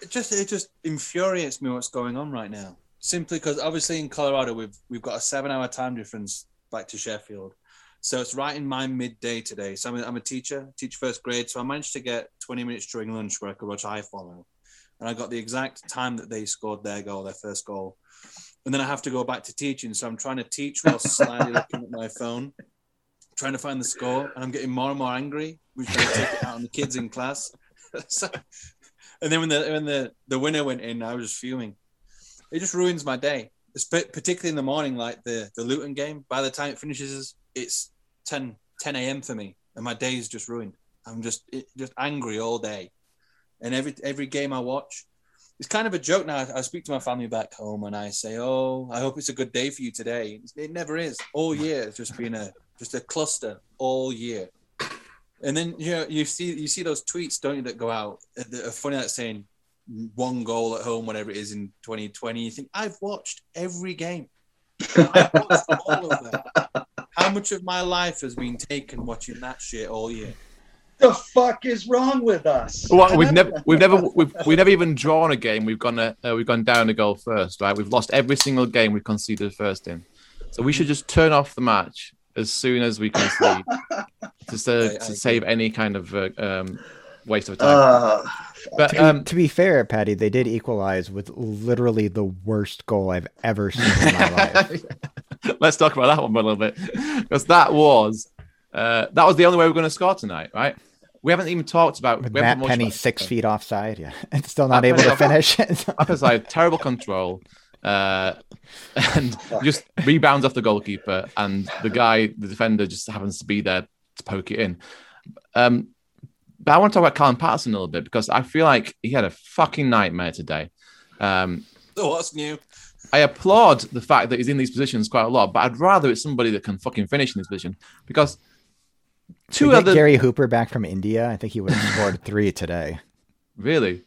Speaker 6: It just it just infuriates me what's going on right now. Simply because obviously in Colorado we've we've got a seven hour time difference back to Sheffield. So it's right in my midday today. So I'm a, I'm a teacher, teach first grade. So I managed to get 20 minutes during lunch where I could watch I follow. And I got the exact time that they scored their goal, their first goal. And then I have to go back to teaching. So I'm trying to teach while slightly looking at my phone, trying to find the score. And I'm getting more and more angry, which I take it out on the kids in class. so, and then when the when the, the winner went in, I was fuming. It just ruins my day. It's pa- particularly in the morning, like the the Luton game. By the time it finishes, it's 10, 10 a.m. for me, and my day is just ruined. I'm just it, just angry all day, and every every game I watch, it's kind of a joke now. I, I speak to my family back home, and I say, "Oh, I hope it's a good day for you today." It never is. All year, it's just been a just a cluster all year. And then you know, you see you see those tweets, don't you, that go out that are funny, like saying one goal at home, whatever it is in 2020. You think I've watched every game. I've watched all of them. How much of my life has been taken watching that shit all year?
Speaker 3: The fuck is wrong with us?
Speaker 2: Well, we've never, we've never, we've, we've never even drawn a game. We've gone, uh, we've gone down a goal first, right? We've lost every single game we've conceded first in. So we should just turn off the match as soon as we concede to,
Speaker 6: I- I
Speaker 2: to save any kind of uh, um, waste of time. But
Speaker 1: To,
Speaker 2: um,
Speaker 1: to be fair, Patty, they did equalize with literally the worst goal I've ever seen in my life.
Speaker 2: let's talk about that one a little bit because that was uh, that was the only way we are going to score tonight, right? We haven't even talked about
Speaker 1: With
Speaker 2: we
Speaker 1: Matt Penney
Speaker 2: about-
Speaker 1: six feet offside, yeah, and still not
Speaker 2: Matt
Speaker 1: able to finish.
Speaker 2: offside, terrible control, uh, and just rebounds off the goalkeeper, and the guy, the defender, just happens to be there to poke it in. Um, but I want to talk about Callum Patterson a little bit because I feel like he had a fucking nightmare today. Um,
Speaker 6: So what's new?
Speaker 2: I applaud the fact that he's in these positions quite a lot, but I'd rather it's somebody that can fucking finish in this position because two
Speaker 1: to
Speaker 2: other
Speaker 1: Gary Hooper back from India, I think he would have scored three today.
Speaker 2: really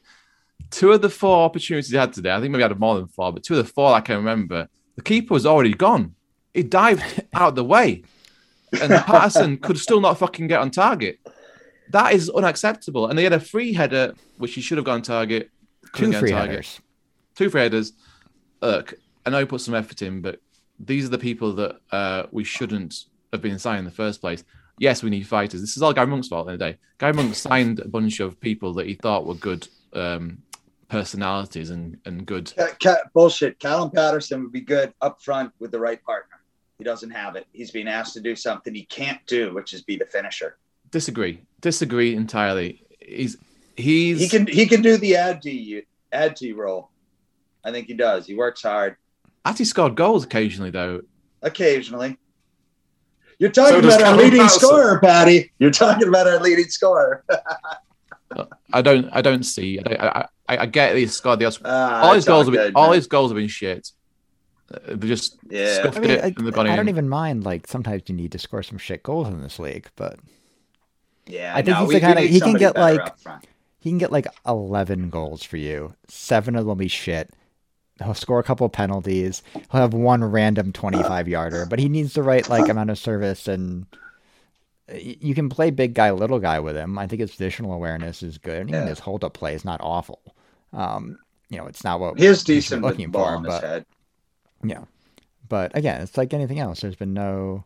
Speaker 2: two of the four opportunities he had today. I think maybe he had more than four, but two of the four I can remember. The keeper was already gone. He dived out the way, and Patterson could still not fucking get on target. That is unacceptable. And they had a free header which he should have gone target.
Speaker 1: Two free
Speaker 2: target.
Speaker 1: headers.
Speaker 2: two free headers. Look, I know he put some effort in, but these are the people that uh, we shouldn't have been signing in the first place. Yes, we need fighters. This is all Gary Monk's fault in the day. Guy Monk signed a bunch of people that he thought were good um, personalities and, and good.
Speaker 3: Ca- ca- bullshit. Callum Patterson would be good up front with the right partner. He doesn't have it. He's being asked to do something he can't do, which is be the finisher.
Speaker 2: Disagree. Disagree entirely. He's he's
Speaker 3: He can he can do the ad G ad G role. I think he does. He works hard
Speaker 2: actually scored goals occasionally though.
Speaker 3: occasionally. You're talking
Speaker 4: So
Speaker 3: about our
Speaker 4: Callum
Speaker 3: leading
Speaker 4: Patterson.
Speaker 3: scorer, Patty. You're talking about our leading scorer.
Speaker 2: I don't I don't see. I I, I, I get that he scored the odds.
Speaker 3: Ah,
Speaker 2: all his goals have been
Speaker 3: good,
Speaker 2: all his goals have been shit. Uh, They just
Speaker 3: Yeah.
Speaker 2: scuffed
Speaker 1: I mean,
Speaker 2: it
Speaker 1: I,
Speaker 2: and they've
Speaker 1: I don't even mind. Like sometimes you need to score some shit goals in this league, but
Speaker 3: Yeah,
Speaker 1: I think
Speaker 3: no,
Speaker 1: he's the kinda- he can get, like- he can get like eleven goals for you. Seven of them will be shit. He'll score a couple penalties. He'll have one random twenty-five yarder, but he needs the right like amount of service and. You can play big guy, little guy with him. I think his positional awareness is good, and even
Speaker 3: Yeah.
Speaker 1: his hold-up play is not awful. Um, you know, it's not what
Speaker 3: He is
Speaker 1: we should be
Speaker 3: decent
Speaker 1: looking for, but. Yeah. But again, it's like anything else. There's been no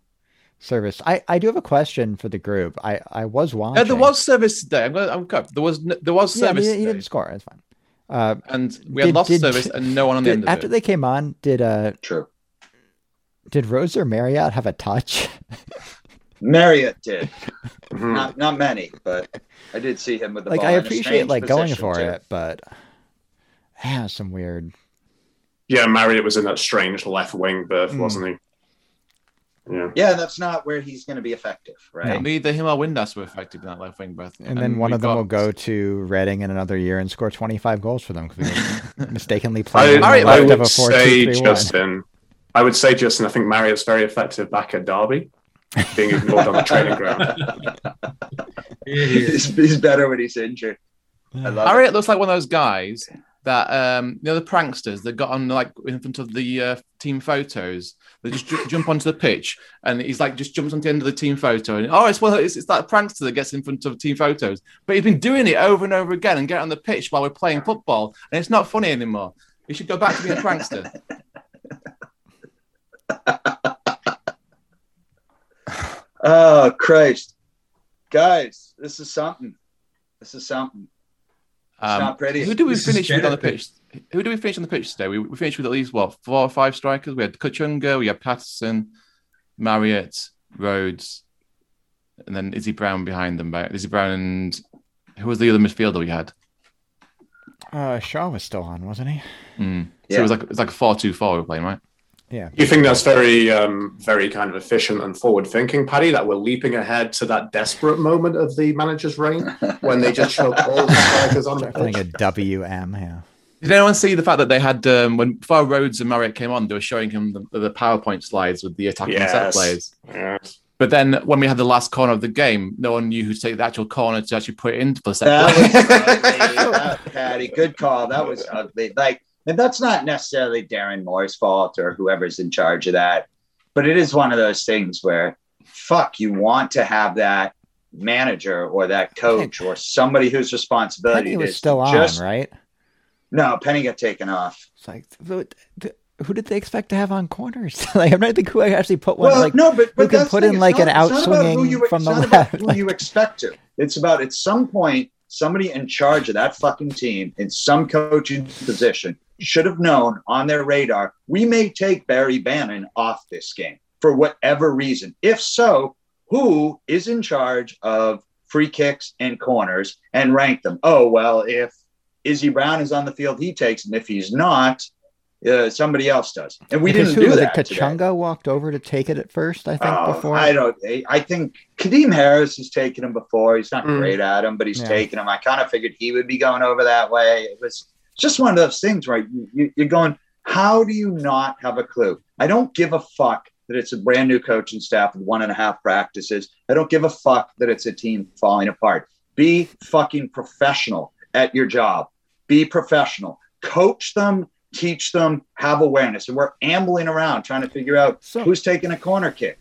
Speaker 1: service. I, I do have a question for the group. I, I was watching.
Speaker 2: Uh, there was service today. I'm gonna, I'm gonna, there was there was
Speaker 1: Yeah,
Speaker 2: service,
Speaker 1: he, he
Speaker 2: today,
Speaker 1: didn't score. That's fine. Uh,
Speaker 2: and we had
Speaker 1: Did-
Speaker 2: lost
Speaker 1: did-
Speaker 2: service and no one on the
Speaker 1: did-
Speaker 2: end of
Speaker 1: after
Speaker 2: it.
Speaker 1: they came on, did uh
Speaker 3: True.
Speaker 1: did Rhodes or Marriott have a touch?
Speaker 3: Marriott did.
Speaker 4: Mhm.
Speaker 3: Not not many, but I did see him with the
Speaker 1: like
Speaker 3: ball.
Speaker 1: I appreciate like going for
Speaker 3: too.
Speaker 1: it, but yeah, some weird.
Speaker 4: Yeah, Marriott was in that strange left wing berth,
Speaker 1: Mm.
Speaker 4: wasn't he? Yeah.
Speaker 3: Yeah, that's not where he's going to be effective, right?
Speaker 2: Neither him or Windass were effective in that left wing breath.
Speaker 1: And, then one of them will go to Reading in another year and score 25 goals for them because we were mistakenly playing
Speaker 4: I,
Speaker 1: on the
Speaker 2: Alright,
Speaker 4: I would say
Speaker 1: 2 3 1.
Speaker 4: Justin. I would say Justin. I think Marriott's very effective back at Derby, being ignored on the training ground.
Speaker 5: Here he is.
Speaker 3: he's, he's better when he's injured. I love it.
Speaker 2: Marriott looks like one of those guys that um you know the pranksters that got on like in front of the uh, team photos. They just ju- jump onto the pitch and he's like just jumps onto the end of the team photo and oh it's well it's, it's that prankster that gets in front of team photos. But he's been doing it over and over again and get on the pitch while we're playing football and it's not funny anymore. He should go back to being a prankster.
Speaker 3: Oh Christ, guys, this is something. This is something. It's
Speaker 2: Um. Who do we
Speaker 5: This
Speaker 2: finish with on the pitch? Who do we finish on the pitch today? We, we finished with at least what four or five strikers. We had Kachunga, we had Patterson, Marriott, Rhodes, and then Izzy Brown behind them. But Izzy Brown and who was the other midfielder we had?
Speaker 1: Uh, Shaw was still on, wasn't he?
Speaker 2: Mm. So
Speaker 3: Yeah.
Speaker 2: it was like it's like a four-two-four we were playing, right?
Speaker 1: Yeah.
Speaker 4: You think that's very, um, very kind of efficient and forward thinking, Paddy? That we're leaping ahead to that desperate moment of the manager's reign when they just choke all the strikers on the
Speaker 1: Playing a. WM, yeah.
Speaker 2: Did anyone see the fact that they had um, when before Rhodes and Marriott came on, they were showing him the, the PowerPoint slides with the attacking set
Speaker 4: Yes.
Speaker 2: plays.
Speaker 4: Yes.
Speaker 2: But then when we had the last corner of the game, no one knew who to take the actual corner to actually put it into the set
Speaker 3: That
Speaker 2: play.
Speaker 3: was ugly. That- Patty, good call. That was ugly. Like, and that's not necessarily Darren Moore's fault or whoever's in charge of that, but it is one of those things where, fuck, you want to have that manager or that coach or somebody whose responsibility Penney
Speaker 1: was
Speaker 3: is
Speaker 1: still on,
Speaker 3: just
Speaker 1: right?
Speaker 3: no Penney got taken off.
Speaker 1: It's like, who did they expect to have on corners? like, I'm not think who I actually put one.
Speaker 3: Well,
Speaker 1: like,
Speaker 3: no, but, but
Speaker 1: can
Speaker 3: that's
Speaker 1: put in, like, an
Speaker 3: not- who
Speaker 1: outswinging
Speaker 3: you-
Speaker 1: from the left,
Speaker 3: Who
Speaker 1: like-
Speaker 3: you expect to? It's about at some point somebody in charge of that fucking team in some coaching position should have known on their radar we may take Barry Bannon off this game for whatever reason. If so, who is in charge of free kicks and corners and rank them? Oh well, if Izzy Brown is on the field, he takes them. If he's not, uh, somebody else does. And we
Speaker 1: because
Speaker 3: didn't
Speaker 1: who
Speaker 3: do
Speaker 1: was
Speaker 3: that.
Speaker 1: it?
Speaker 3: today.
Speaker 1: Kachunga walked over to take it at first, I think,
Speaker 3: Oh,
Speaker 1: before.
Speaker 3: I don't. I think Kadeem Harris has taken him before. He's not
Speaker 4: Mm.
Speaker 3: great at him, but he's
Speaker 1: Yeah.
Speaker 3: taken him. I kind of figured he would be going over that way. It was just one of those things right? you, you, you're going, how do you not have a clue? I don't give a fuck that it's a brand new coaching staff with one and a half practices. I don't give a fuck that it's a team falling apart. Be fucking professional at your job. Be professional. Coach them, teach them, have awareness. And we're ambling around trying to figure out
Speaker 1: So-
Speaker 3: who's taking a corner kick.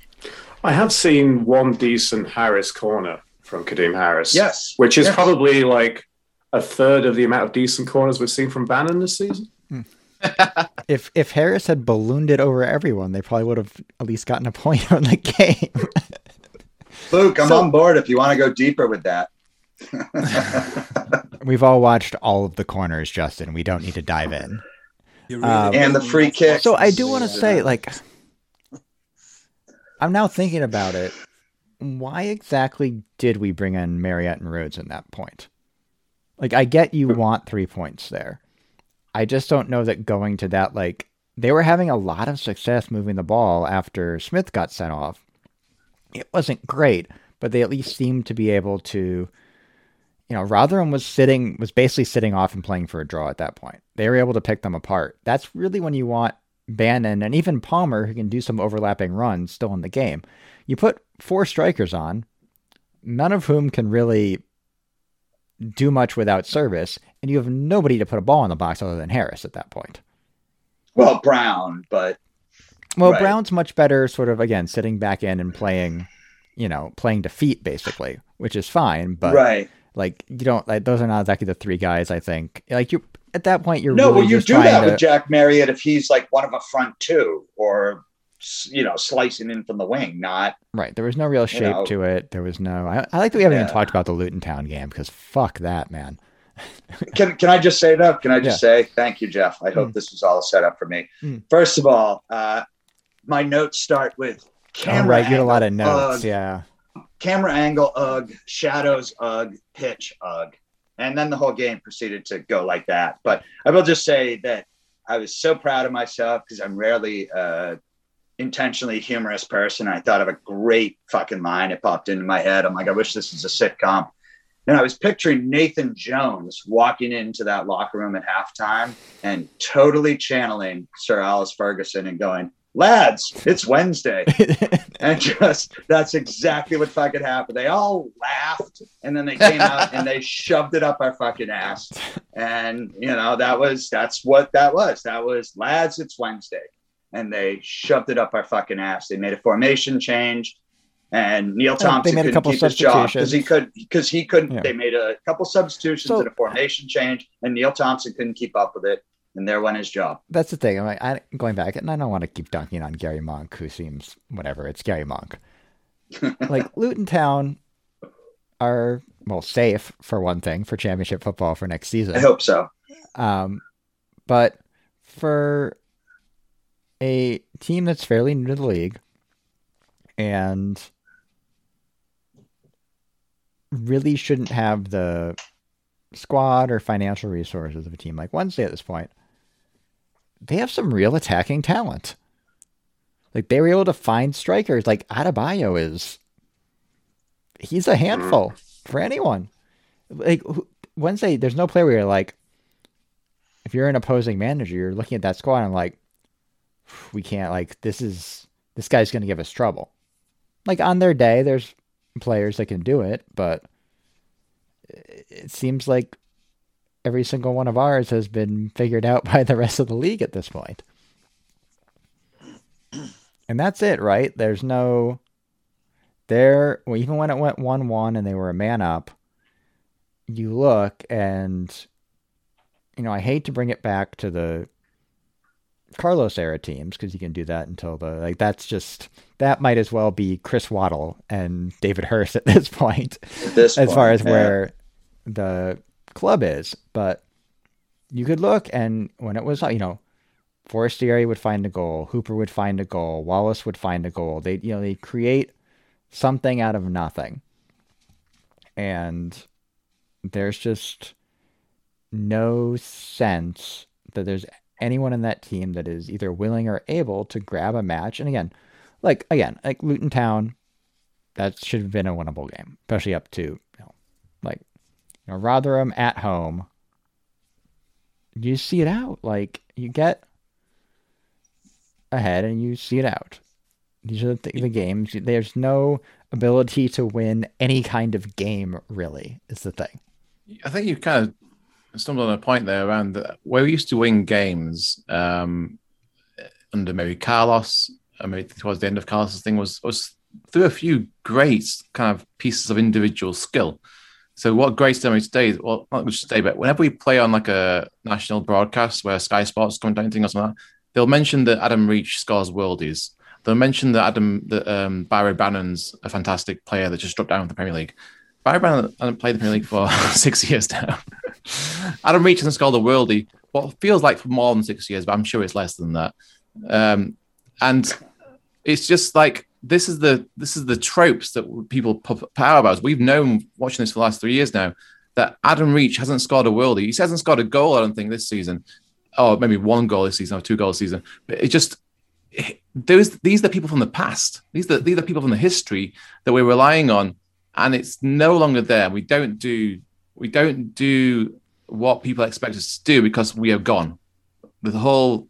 Speaker 4: I have seen one decent Harris corner from Kadeem Harris.
Speaker 3: Yes.
Speaker 4: Which is
Speaker 3: Yes.
Speaker 4: probably like a third of the amount of decent corners we've seen from Bannon this season.
Speaker 1: If if Harris had ballooned it over everyone, they probably would have at least gotten a point on the game.
Speaker 3: Luke, I'm
Speaker 1: So-
Speaker 3: on board if you want to go deeper with that.
Speaker 1: We've all watched all of the corners, Justin. We don't need to dive in.
Speaker 6: Really
Speaker 1: Um,
Speaker 3: And the free kick.
Speaker 1: So I do want to say, like, I'm now thinking about it. Why exactly did we bring in Marriott and Rhodes in that point? Like, I get you want three points there. I just don't know that going to that, like, they were having a lot of success moving the ball after Smith got sent off. It wasn't great, but they at least seemed to be able to, you know, Rotherham was sitting, was basically sitting off and playing for a draw at that point. They were able to pick them apart. That's really when you want Bannon and even Palmer, who can do some overlapping runs, still in the game. You put four strikers on, none of whom can really do much without service, and you have nobody to put a ball in the box other than Harris at that point.
Speaker 3: Well, Brown, but
Speaker 1: Well,
Speaker 3: Right.
Speaker 1: Brown's much better, sort of again sitting back in and playing, you know, playing defeat basically, which is fine. But
Speaker 3: right.
Speaker 1: like you don't like those are not exactly the three guys. I think like you at that point you're
Speaker 3: no,
Speaker 1: really
Speaker 3: well, you do that
Speaker 1: to.
Speaker 3: with Jack Marriott if he's like one of a front two or you know slicing in from the wing, not
Speaker 1: Right. There was no real shape
Speaker 3: know.
Speaker 1: to it. There was no. I, I like that we haven't even talked about the Luton Town game because fuck that, man.
Speaker 3: Can can I just say though? Can I just
Speaker 1: Yeah.
Speaker 3: say thank you, Jeff? I hope
Speaker 1: Mm.
Speaker 3: this was all set up for me.
Speaker 1: Mm.
Speaker 3: First of all, uh, my notes start with
Speaker 1: Oh,
Speaker 3: camera.
Speaker 1: right. You had a lot of notes.
Speaker 3: ugh,
Speaker 1: yeah.
Speaker 3: camera angle, ugh, shadows, ugh, pitch, ugh, and then the whole game proceeded to go like that. But I will just say that I was so proud of myself because I'm rarely uh, intentionally humorous person. I thought of a great fucking line. It popped into my head. I'm like, I wish this was a sitcom. And I was picturing Nathan Jones walking into that locker room at halftime and totally channeling Sir Alex Ferguson and going, lads, it's Wednesday. and just that's exactly what fucking happened. They all laughed and then they came out and they shoved it up our fucking ass. And you know, that was that's what that was. That was lads, it's Wednesday. And they shoved it up our fucking ass. They made a formation change. And Neil Thompson couldn't keep his job because he could because he couldn't.
Speaker 1: Yeah.
Speaker 3: They made a couple substitutions
Speaker 1: So-
Speaker 3: and a formation change, and Neil Thompson couldn't keep up with it, and there went his job.
Speaker 1: That's the thing. I'm like, I, going back, and I don't want to keep dunking on Gary Monk, who seems whatever. It's Gary Monk. like Luton Town are well safe for one thing for championship football for next season.
Speaker 3: I hope so.
Speaker 1: Um, but for a team that's fairly new to the league and really shouldn't have the squad or financial resources of a team like Wednesday at this point, they have some real attacking talent. Like they were able to find strikers. Like Adebayo is, he's a handful for anyone. Like Wednesday, there's no player where you're like, if you're an opposing manager, you're looking at that squad and like, we can't like this is this guy's going to give us trouble. Like on their day, there's players that can do it, but it seems like every single one of ours has been figured out by the rest of the league at this point. And that's it, right? There's no there well, even when it went 1-1 and they were a man up, you look and you know, I hate to bring it back to the Carlos era teams because you can do that until the like that's just that might as well be Chris Waddle and David Hirst at this point
Speaker 3: At this
Speaker 1: as far as
Speaker 3: yeah.
Speaker 1: where the club is. But you could look and when it was you know Forestieri would find a goal, Hooper would find a goal, Wallace would find a goal. They you know they create something out of nothing, and there's just no sense that there's anyone in that team that is either willing or able to grab a match. And again, like again, like Luton Town, that should have been a winnable game, especially up to you know, like you know Rotherham at home. You see it out, like you get ahead and you see it out. These are the, the games. There's no ability to win any kind of game. Really, is the thing.
Speaker 2: I think you kind of stumbled on a point there around the, where we used to win games um, under maybe Carlos, uh, maybe towards the end of Carlos's thing was was through a few great kind of pieces of individual skill. So what Grace done today, is- well, not just today, but whenever we play on like a national broadcast where Sky Sports come down anything or something, like that, they'll mention that Adam Reach scores worldies. They'll mention that Adam that um, Barry Bannon's a fantastic player that just dropped down with the Premier League. Barry Bannon hasn't played the Premier League for six years now. Adam Reach hasn't scored a worldie, what feels like for more than six years, but I'm sure it's less than that. Um, and it's just like this is the this is the tropes that people put about. We've known watching this for the last three years now that Adam Reach hasn't scored a worldie. He hasn't scored a goal. I don't think this season, or maybe one goal this season or two goals this season. But it just those these are people from the past. These are these are people from the history that we're relying on, and it's no longer there. We don't do we don't do what people expect us to do because we are gone. With the whole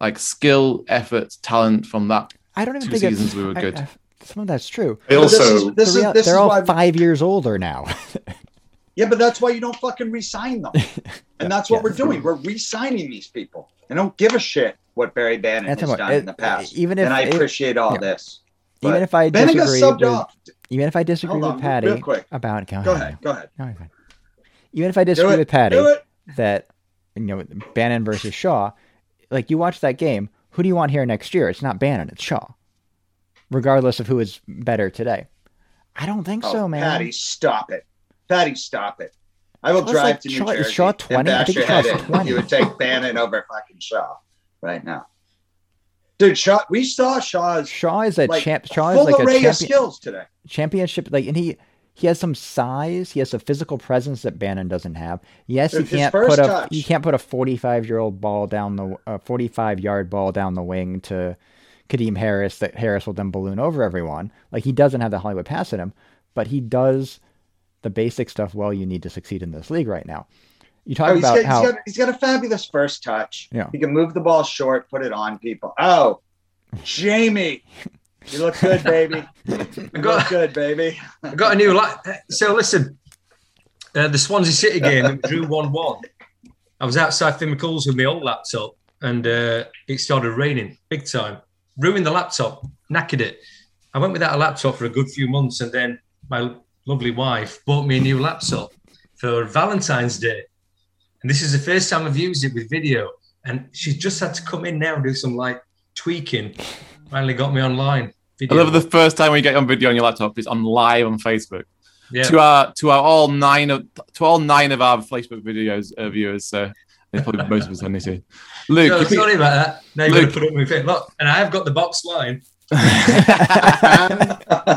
Speaker 2: like skill, effort, talent from that
Speaker 1: I don't even
Speaker 2: Two
Speaker 1: think it's-
Speaker 2: seasons we were
Speaker 1: I-
Speaker 2: good.
Speaker 1: I- some of that's true.
Speaker 4: They
Speaker 3: But this
Speaker 4: also
Speaker 3: is- this
Speaker 1: The
Speaker 3: is
Speaker 1: rea-
Speaker 3: this
Speaker 1: they're all
Speaker 3: why
Speaker 1: five years older now.
Speaker 3: Yeah, but that's why you don't fucking resign them. And that's what
Speaker 1: yeah.
Speaker 3: we're doing. We're resigning these people. I don't give a shit what Barry Bannon
Speaker 1: That's
Speaker 3: has
Speaker 1: what-
Speaker 3: done
Speaker 1: it-
Speaker 3: in the past.
Speaker 1: even if
Speaker 3: and I
Speaker 1: it-
Speaker 3: appreciate all
Speaker 1: yeah.
Speaker 3: this.
Speaker 1: even
Speaker 3: But
Speaker 1: if I
Speaker 3: Bannon
Speaker 1: disagree with,
Speaker 3: off.
Speaker 1: even if I disagree
Speaker 3: Hold
Speaker 1: with Patty
Speaker 3: real quick.
Speaker 1: about go,
Speaker 3: Go
Speaker 1: ahead.
Speaker 3: ahead. Go ahead.
Speaker 1: No, you're fine. Even if I disagree with Patty that you know, Bannon versus Shaw. Like you watch that game, who do you want here next year? It's not Bannon, it's Shaw. Regardless of who is better today. I don't think
Speaker 3: Oh,
Speaker 1: so, man.
Speaker 3: Patty, stop it. Patty, stop it. I will drive
Speaker 1: like
Speaker 3: to New
Speaker 1: Shaw- is
Speaker 3: Jersey
Speaker 1: Shaw
Speaker 3: and
Speaker 1: 20? I think Shaw's
Speaker 3: head in.
Speaker 1: 20.
Speaker 3: You would take Bannon over fucking Shaw right now. Dude, Shaw, we saw Shaw's
Speaker 1: Shaw is a
Speaker 3: like,
Speaker 1: champ. Shaw is
Speaker 3: full
Speaker 1: like a
Speaker 3: array of
Speaker 1: champion,
Speaker 3: skills today.
Speaker 1: championship. Like, and he he has some size. He has a physical presence that Bannon doesn't have. Yes, he can't put a
Speaker 3: touch.
Speaker 1: he can't put a forty five year old ball down the a forty five yard ball down the wing to Kadeem Harris that Harris will then balloon over everyone. Like he doesn't have the Hollywood pass in him, but he does the basic stuff well you need to succeed in this league right now. You talk
Speaker 3: Oh,
Speaker 1: about
Speaker 3: got,
Speaker 1: how
Speaker 3: he's, got, he's got a fabulous first touch.
Speaker 1: Yeah.
Speaker 3: He can move the ball short, put it on people. Oh, Jamie, you look good, baby. You look
Speaker 5: got-
Speaker 3: good, baby.
Speaker 5: I got a new lap. So listen, uh, the Swansea City game drew one-one. I was outside Finn McCool's with my old laptop, and uh, it started raining big time. Ruined the laptop, knackered it. I went without a laptop for a good few months, and then my lovely wife bought me a new laptop for Valentine's Day. And this is the first time I've used it with video. And she's just had to come in now and do some like tweaking. Finally got me online.
Speaker 2: I love the first time we get on video on your laptop is on live on Facebook.
Speaker 5: yeah.
Speaker 2: To our to our all nine of to all nine of our Facebook videos uh, viewers. So they probably most of us only see. Luke,
Speaker 5: No,
Speaker 2: you put-
Speaker 5: sorry about that. Now you're
Speaker 2: Luke.
Speaker 5: going to put up with it. Look, and I have got the box line.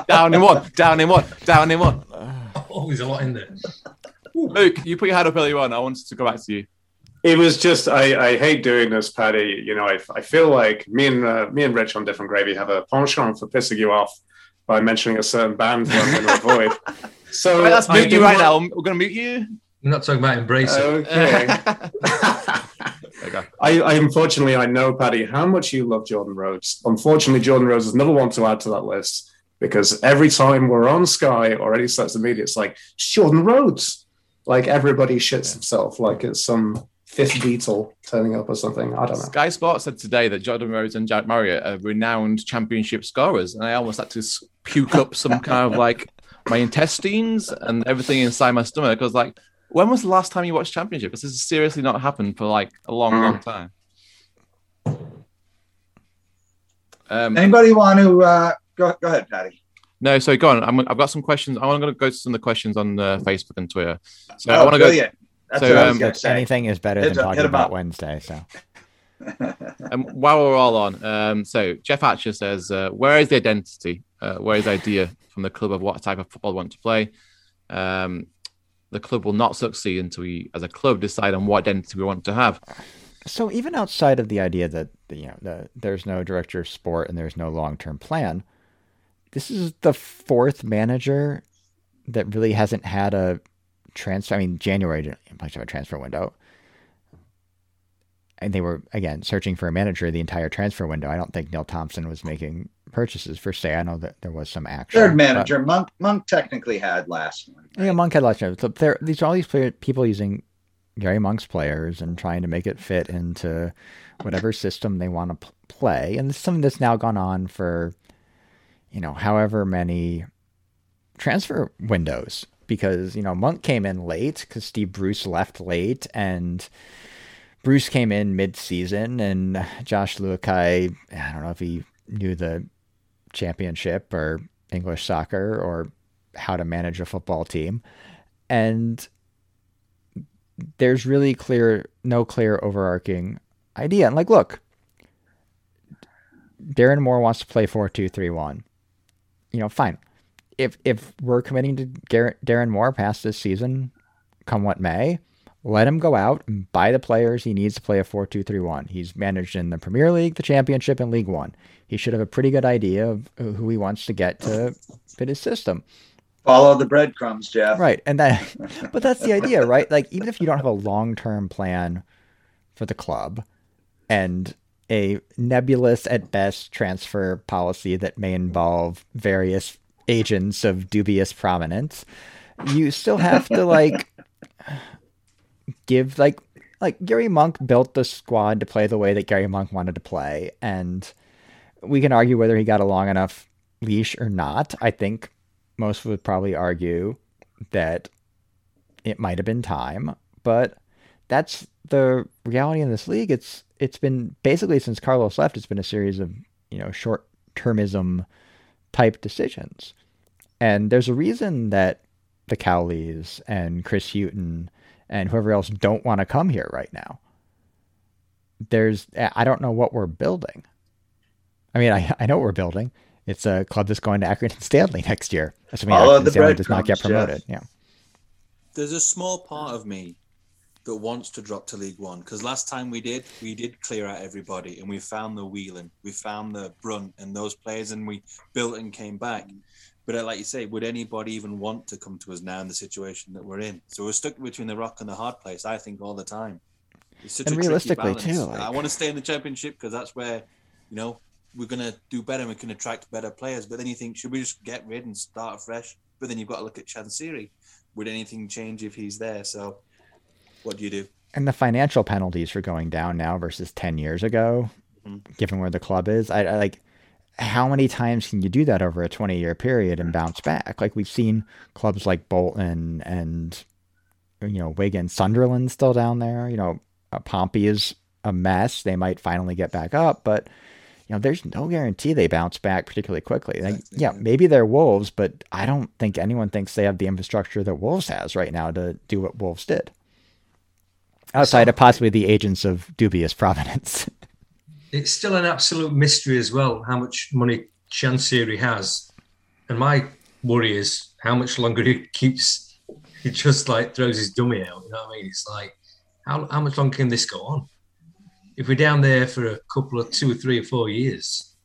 Speaker 2: down in one, down in one, down in one.
Speaker 5: Oh, there's a lot in there.
Speaker 2: Luke, you put your hand up earlier on. I wanted to go back to you.
Speaker 4: It was just I, I hate doing this, Paddy. You know, I, I feel like me and uh, me and Rich on Different Gravy have a penchant for pissing you off by mentioning a certain band that I'm going to avoid. So
Speaker 2: Right, let's mute you right now. We're going to mute you.
Speaker 5: I'm not talking about embrace it.
Speaker 4: Okay. I, I unfortunately I know Paddy how much you love Jordan Rhodes. Unfortunately, Jordan Rhodes is another one to add to that list because every time we're on Sky or any social media, it's like Jordan Rhodes. Like everybody shits himself like it's some fifth Beatle turning up or something. I don't know.
Speaker 2: Sky Sports said today that Jordan Rhodes and Jack Marriott are renowned championship scorers, and I almost had to puke up some kind of like my intestines and everything inside my stomach. I was like, when was the last time you watched championship? Because this has seriously not happened for like a long,
Speaker 4: Mm.
Speaker 2: long time. Um,
Speaker 3: Anybody want to uh, go? Go ahead, Patty.
Speaker 2: no, so go on. I'm, I've got some questions. I'm going to go to some of the questions on uh, Facebook and Twitter. So I
Speaker 3: oh,
Speaker 2: want to go.
Speaker 3: Brilliant. That's
Speaker 2: so,
Speaker 3: what I was
Speaker 2: um,
Speaker 3: say.
Speaker 1: anything is better
Speaker 3: Hit
Speaker 1: than talking
Speaker 3: hit
Speaker 1: about. Wednesday. So
Speaker 2: Um, while we're all on, um, so Jeff Hatcher says, uh, "Where is the identity? Uh, where is the idea from the club of what type of football we want to play? Um, the club will not succeed until we, as a club, decide on what identity we want to have.
Speaker 1: So even outside of the idea that you know the, there's no director of sport and there's no long-term plan, this is the fourth manager that really hasn't had a transfer. I mean, January didn't much of a transfer window, and they were again searching for a manager the entire transfer window. I don't think Neil Thompson was making purchases for say. I know that there was some action.
Speaker 3: Third
Speaker 1: but-
Speaker 3: manager, Monk. Monk technically had last one.
Speaker 1: yeah, Monk had last of. So there, these are all these player, people using Gary Monk's players and trying to make it fit into whatever system they want to p- play, and this is something that's now gone on for, you know, however many transfer windows. Because you know Monk came in late because Steve Bruce left late, and Bruce came in mid-season, and Jos Luhukay, I don't know if he knew the championship or English soccer or how to manage a football team. And there's really clear, no clear overarching idea. And like, look, Darren Moore wants to play 4 2 3 1. You know, fine. If, if we're committing to Darren Moore past this season, come what may, let him go out and buy the players he needs to play a 4 2 3 1. He's managed in the Premier League, the Championship, and League One. He should have a pretty good idea of who he wants to get to fit his system.
Speaker 3: Follow the breadcrumbs, Jeff.
Speaker 1: Right. And that but that's the idea, right? Like even if you don't have a long-term plan for the club and a nebulous at best transfer policy that may involve various agents of dubious prominence, you still have to like give like like Gary Monk built the squad to play the way that Gary Monk wanted to play and we can argue whether he got a long enough leash or not. I think most would probably argue that it might have been time, but that's the reality in this league. It's it's been basically since Carlos left. It's been a series of you know short termism type decisions, and there's a reason that the Cowleys and Chris Hughton and whoever else don't want to come here right now. There's I don't know what we're building. I mean, I, I know what we're building. It's a club that's going to Accrington Stanley next year. Assuming
Speaker 3: Follow
Speaker 1: Accrington Stanley does not get promoted.
Speaker 3: Jeff.
Speaker 1: Yeah.
Speaker 6: There's a small part of me that wants to drop to League One because last time we did, we did clear out everybody and we found the Whelan, we found the Brunt and those players, and we built and came back. But uh, like you say, would anybody even want to come to us now in the situation that we're in? So we're stuck between the rock and the hard place. I think all the time. It's such
Speaker 1: And
Speaker 6: a tricky
Speaker 1: realistically,
Speaker 6: balance.
Speaker 1: too, like-
Speaker 6: I want to stay in the championship because that's where, you know, we're gonna do better. and We can attract better players. But then you think, should we just get rid and start afresh? But then you've got to look at Chansiri. Would anything change if he's there? So, what do you do?
Speaker 1: And the financial penalties for going down now versus 10 years ago,
Speaker 6: Mhm.
Speaker 1: given where the club is, I, I like how many times can you do that over a 20 year period and bounce back? Like we've seen clubs like Bolton and, you know, Wigan, Sunderland still down there. You know, uh, Pompey is a mess. They might finally get back up, but, you know, there's no guarantee they bounce back particularly quickly. Like, yeah. maybe they're Wolves, but I don't think anyone thinks they have the infrastructure that Wolves has right now to do what Wolves did outside of possibly the agents of dubious provenance.
Speaker 5: it's still an absolute mystery as well how much money Chansiri has. And my worry is how much longer he keeps, he just like throws his dummy out. You know what I mean? It's like, how, how much longer can this go on? If we're down there for a couple of two or three or four years,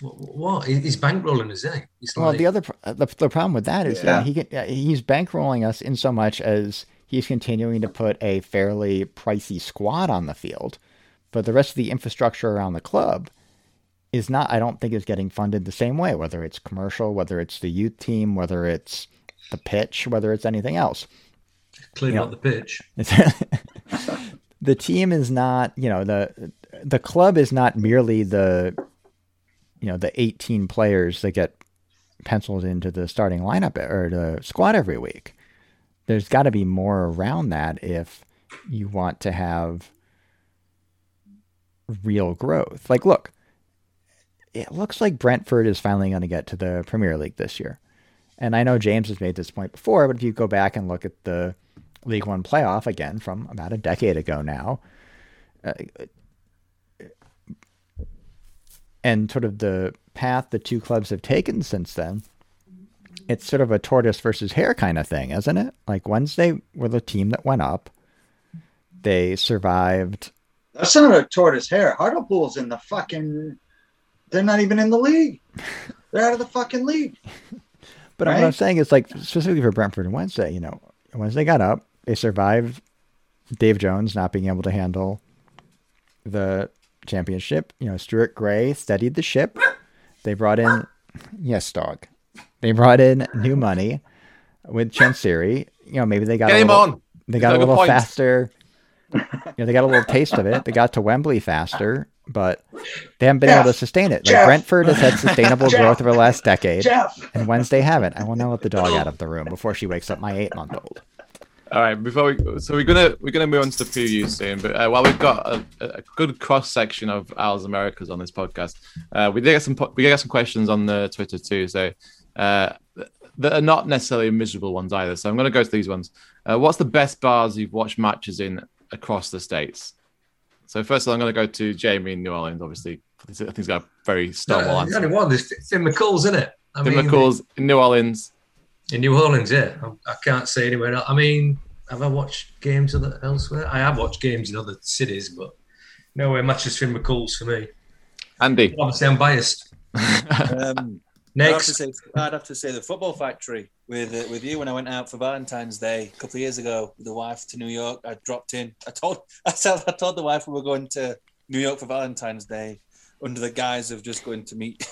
Speaker 5: what? what? He's bankrolling us, isn't
Speaker 1: well,
Speaker 5: like,
Speaker 1: the other the, the problem with that is
Speaker 3: Yeah.
Speaker 1: yeah. he can, uh, he's bankrolling us in so much as he's continuing to put a fairly pricey squad on the field, but the rest of the infrastructure around the club is not. I don't think is getting funded the same way. Whether it's commercial, whether it's the youth team, whether it's the pitch, whether it's anything else.
Speaker 5: cleaning
Speaker 1: yeah.
Speaker 5: up the pitch.
Speaker 1: The team is not, you know, the the club is not merely the, you know, the 18 players that get penciled into the starting lineup or the squad every week. There's got to be more around that if you want to have real growth. Like, look, it looks like Brentford is finally going to get to the Premier League this year. And I know James has made this point before, but if you go back and look at the League One playoff again from about a decade ago now, uh, and sort of the path the two clubs have taken since then, it's sort of a tortoise versus hare kind of thing, isn't it? Like Wednesday were the team that went up. They survived.
Speaker 3: That's not a tortoise hare. Hartlepool's in the fucking. They're not even in the league. They're out of the fucking league.
Speaker 1: But what I'm
Speaker 3: Right.
Speaker 1: saying is like specifically for Brentford and Wednesday, you know, Wednesday got up, they survived Dave Jones not being able to handle the championship. You know, Stuart Gray steadied the ship. They brought in yes, dog. They brought in new money with Chansiri. You know, maybe they got
Speaker 2: Get
Speaker 1: a little,
Speaker 2: on.
Speaker 1: they got a
Speaker 2: a
Speaker 1: little
Speaker 2: point.
Speaker 1: faster. You know, they got a little taste of it. They got to Wembley faster, but they haven't been able to sustain it. Like
Speaker 3: Jeff!
Speaker 1: Brentford has had sustainable
Speaker 3: Jeff!
Speaker 1: growth over the last decade
Speaker 3: Jeff.
Speaker 1: and Wednesday haven't. I will now let the dog out of the room before she wakes up my eight month old.
Speaker 2: All right, before we so we're gonna we're gonna move on to the preview soon, but uh, while we've got a, a good cross section of Owls Americas on this podcast, uh, we did get some po- we did get some questions on the Twitter too, so uh, that are not necessarily miserable ones either. So I'm gonna go to these ones. Uh, what's the best bars you've watched matches in across the states? So first of all, I'm gonna go to Jamie in New Orleans. Obviously, I think he's got a very
Speaker 5: No,
Speaker 2: stonewall
Speaker 5: there's
Speaker 2: answer.
Speaker 5: only one. There's Finn McCool's, isn't it? I
Speaker 2: Tim
Speaker 5: mean,
Speaker 2: McCool's in New Orleans.
Speaker 5: in New Orleans, yeah. I, I can't say anywhere. else. I mean, have I watched games other, elsewhere? I have watched games in other cities, but nowhere matches Finn McCool's for me.
Speaker 2: Andy.
Speaker 5: Obviously, I'm biased.
Speaker 6: Um, I'd have, to
Speaker 5: Next,
Speaker 6: say, I'd have to say the football factory with uh, with you when I went out for Valentine's Day a couple of years ago with the wife to New York. I dropped in. I told I told, I told the wife we were going to New York for Valentine's Day under the guise of just going to meet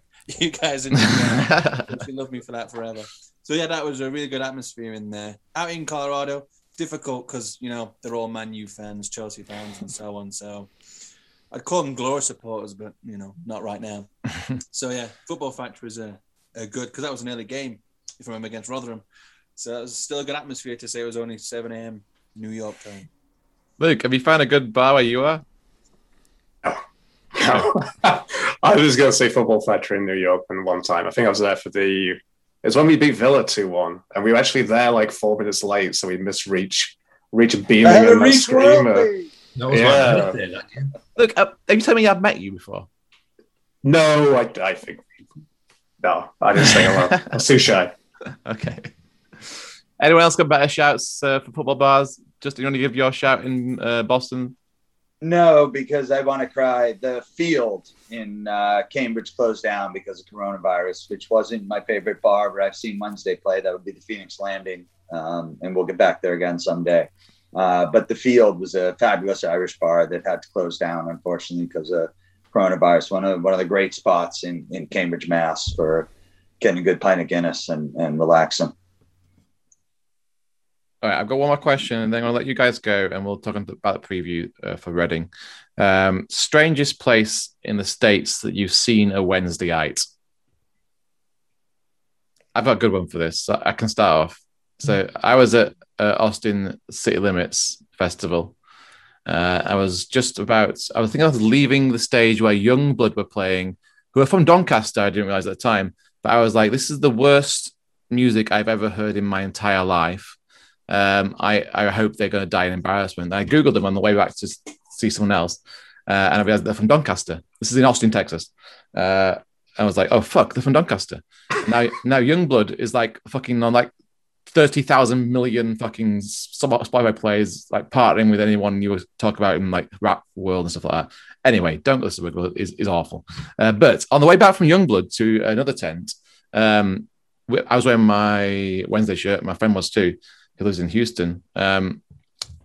Speaker 6: you guys in New York. And she loved me for that forever. So yeah, that was a really good atmosphere in there. Out in Colorado, difficult because you know they're all Man U fans, Chelsea fans, and so on. So I'd call them Glory supporters, but you know, not right now. so yeah, football factory was a, a good because that was an early game, if I remember, against Rotherham. So it was still a good atmosphere to say it was only seven a.m. New York time.
Speaker 2: Luke, have you found a good bar where you are?
Speaker 4: I was going to say Football Factory in New York and one time. I think I was there for the. It's when we beat Villa 2 1, and we were actually there like four minutes late, so we missed Reach. Reach beaming
Speaker 3: I had a
Speaker 4: and that screamer.
Speaker 3: worldly.
Speaker 5: That was
Speaker 4: Yeah.
Speaker 5: my birthday, that game.
Speaker 2: Look, uh, have you told me I've met you before?
Speaker 4: No, I, I think. No, I didn't sing along. I'm too shy.
Speaker 2: Okay. Anyone else got better shouts uh, for football bars? Just you want to give your shout in uh, Boston?
Speaker 3: No, because I want to cry. The field in uh, Cambridge closed down because of coronavirus, which wasn't my favorite bar, but I've seen Wednesday play. That would be the Phoenix Landing, um, and we'll get back there again someday. Uh, but the field was a fabulous Irish bar that had to close down, unfortunately, because of coronavirus. One of one of the great spots in, in Cambridge, Mass, for getting a good pint of Guinness and, and relaxing.
Speaker 2: All right, I've got one more question, and then I'll let you guys go, and we'll talk about the preview uh, for Reading. Um, strangest place in the states that you've seen a Wednesdayite. I've got a good one for this. So I can start off. So I was at uh, Austin City Limits Festival. Uh, I was just about. I was thinking I was leaving the stage where Yungblud were playing, who are from Doncaster. I didn't realize at the time, but I was like, "This is the worst music I've ever heard in my entire life." Um, I, I hope they're going to die in embarrassment. I googled them on the way back to see someone else, uh, and I realized they're from Doncaster. This is in Austin, Texas. Uh, I was like, oh fuck, they're from Doncaster. now, now Yungblud is like fucking on like thirty thousand million fucking Spotify plays, like partnering with anyone you talk about in like rap world and stuff like that. Anyway, don't listen to Yungblud; is is awful. Uh, but on the way back from Yungblud to another tent, um, I was wearing my Wednesday shirt. My friend was too who lives in Houston. Um,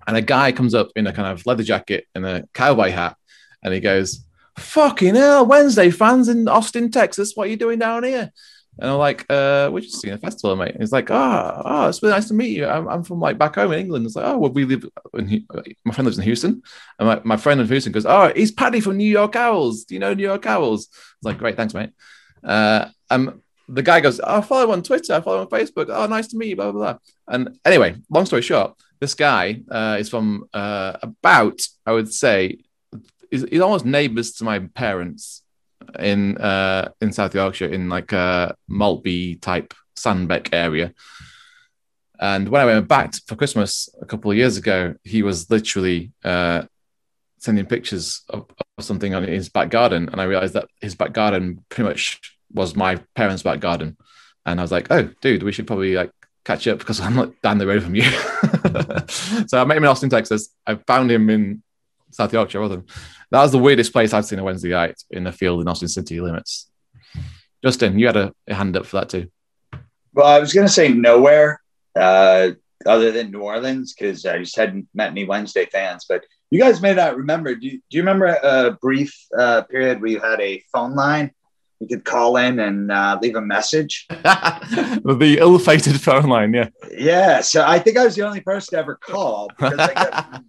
Speaker 2: and a guy comes up in a kind of leather jacket and a cowboy hat, and he goes, "Fucking hell, Wednesday fans in Austin, Texas, what are you doing down here?" And I'm like, uh, "We're just seeing a festival, mate." And he's like, "Oh, oh, it's really nice to meet you. I'm, I'm from like back home in England." It's like, "Oh, well, we live." In, my friend lives in Houston, and my, my friend in Houston goes, "Oh, he's Paddy from New York Owls. Do you know New York Owls?" I was like, "Great, thanks, mate." Uh, um, the guy goes, "I follow him on Twitter. I follow him on Facebook. Oh, nice to meet you." Blah blah blah. And anyway, long story short, this guy uh, is from uh, about, I would say, he's, he's almost neighbours to my parents in uh, in South Yorkshire, in like a Maltby type Sandbeck area. And when I went back for Christmas a couple of years ago, he was literally uh, sending pictures of, of something on his back garden, and I realised that his back garden pretty much was my parents' back garden. And I was like, "Oh, dude, we should probably like catch up because I'm not down the road from you." so I met him in Austin, Texas. I found him in South Yorkshire. Him. That was the weirdest place I've seen a Wednesday night in the field in Austin City limits. Justin, you had a, a hand up for that too.
Speaker 3: Well, I was going to say nowhere uh, other than New Orleans because I just hadn't met any Wednesday fans. But you guys may not remember. Do you, do you remember a brief uh, period where you had a phone line? You could call in and uh, leave a message.
Speaker 2: the ill-fated phone line, yeah.
Speaker 3: Yeah, so I think I was the only person to ever call because I got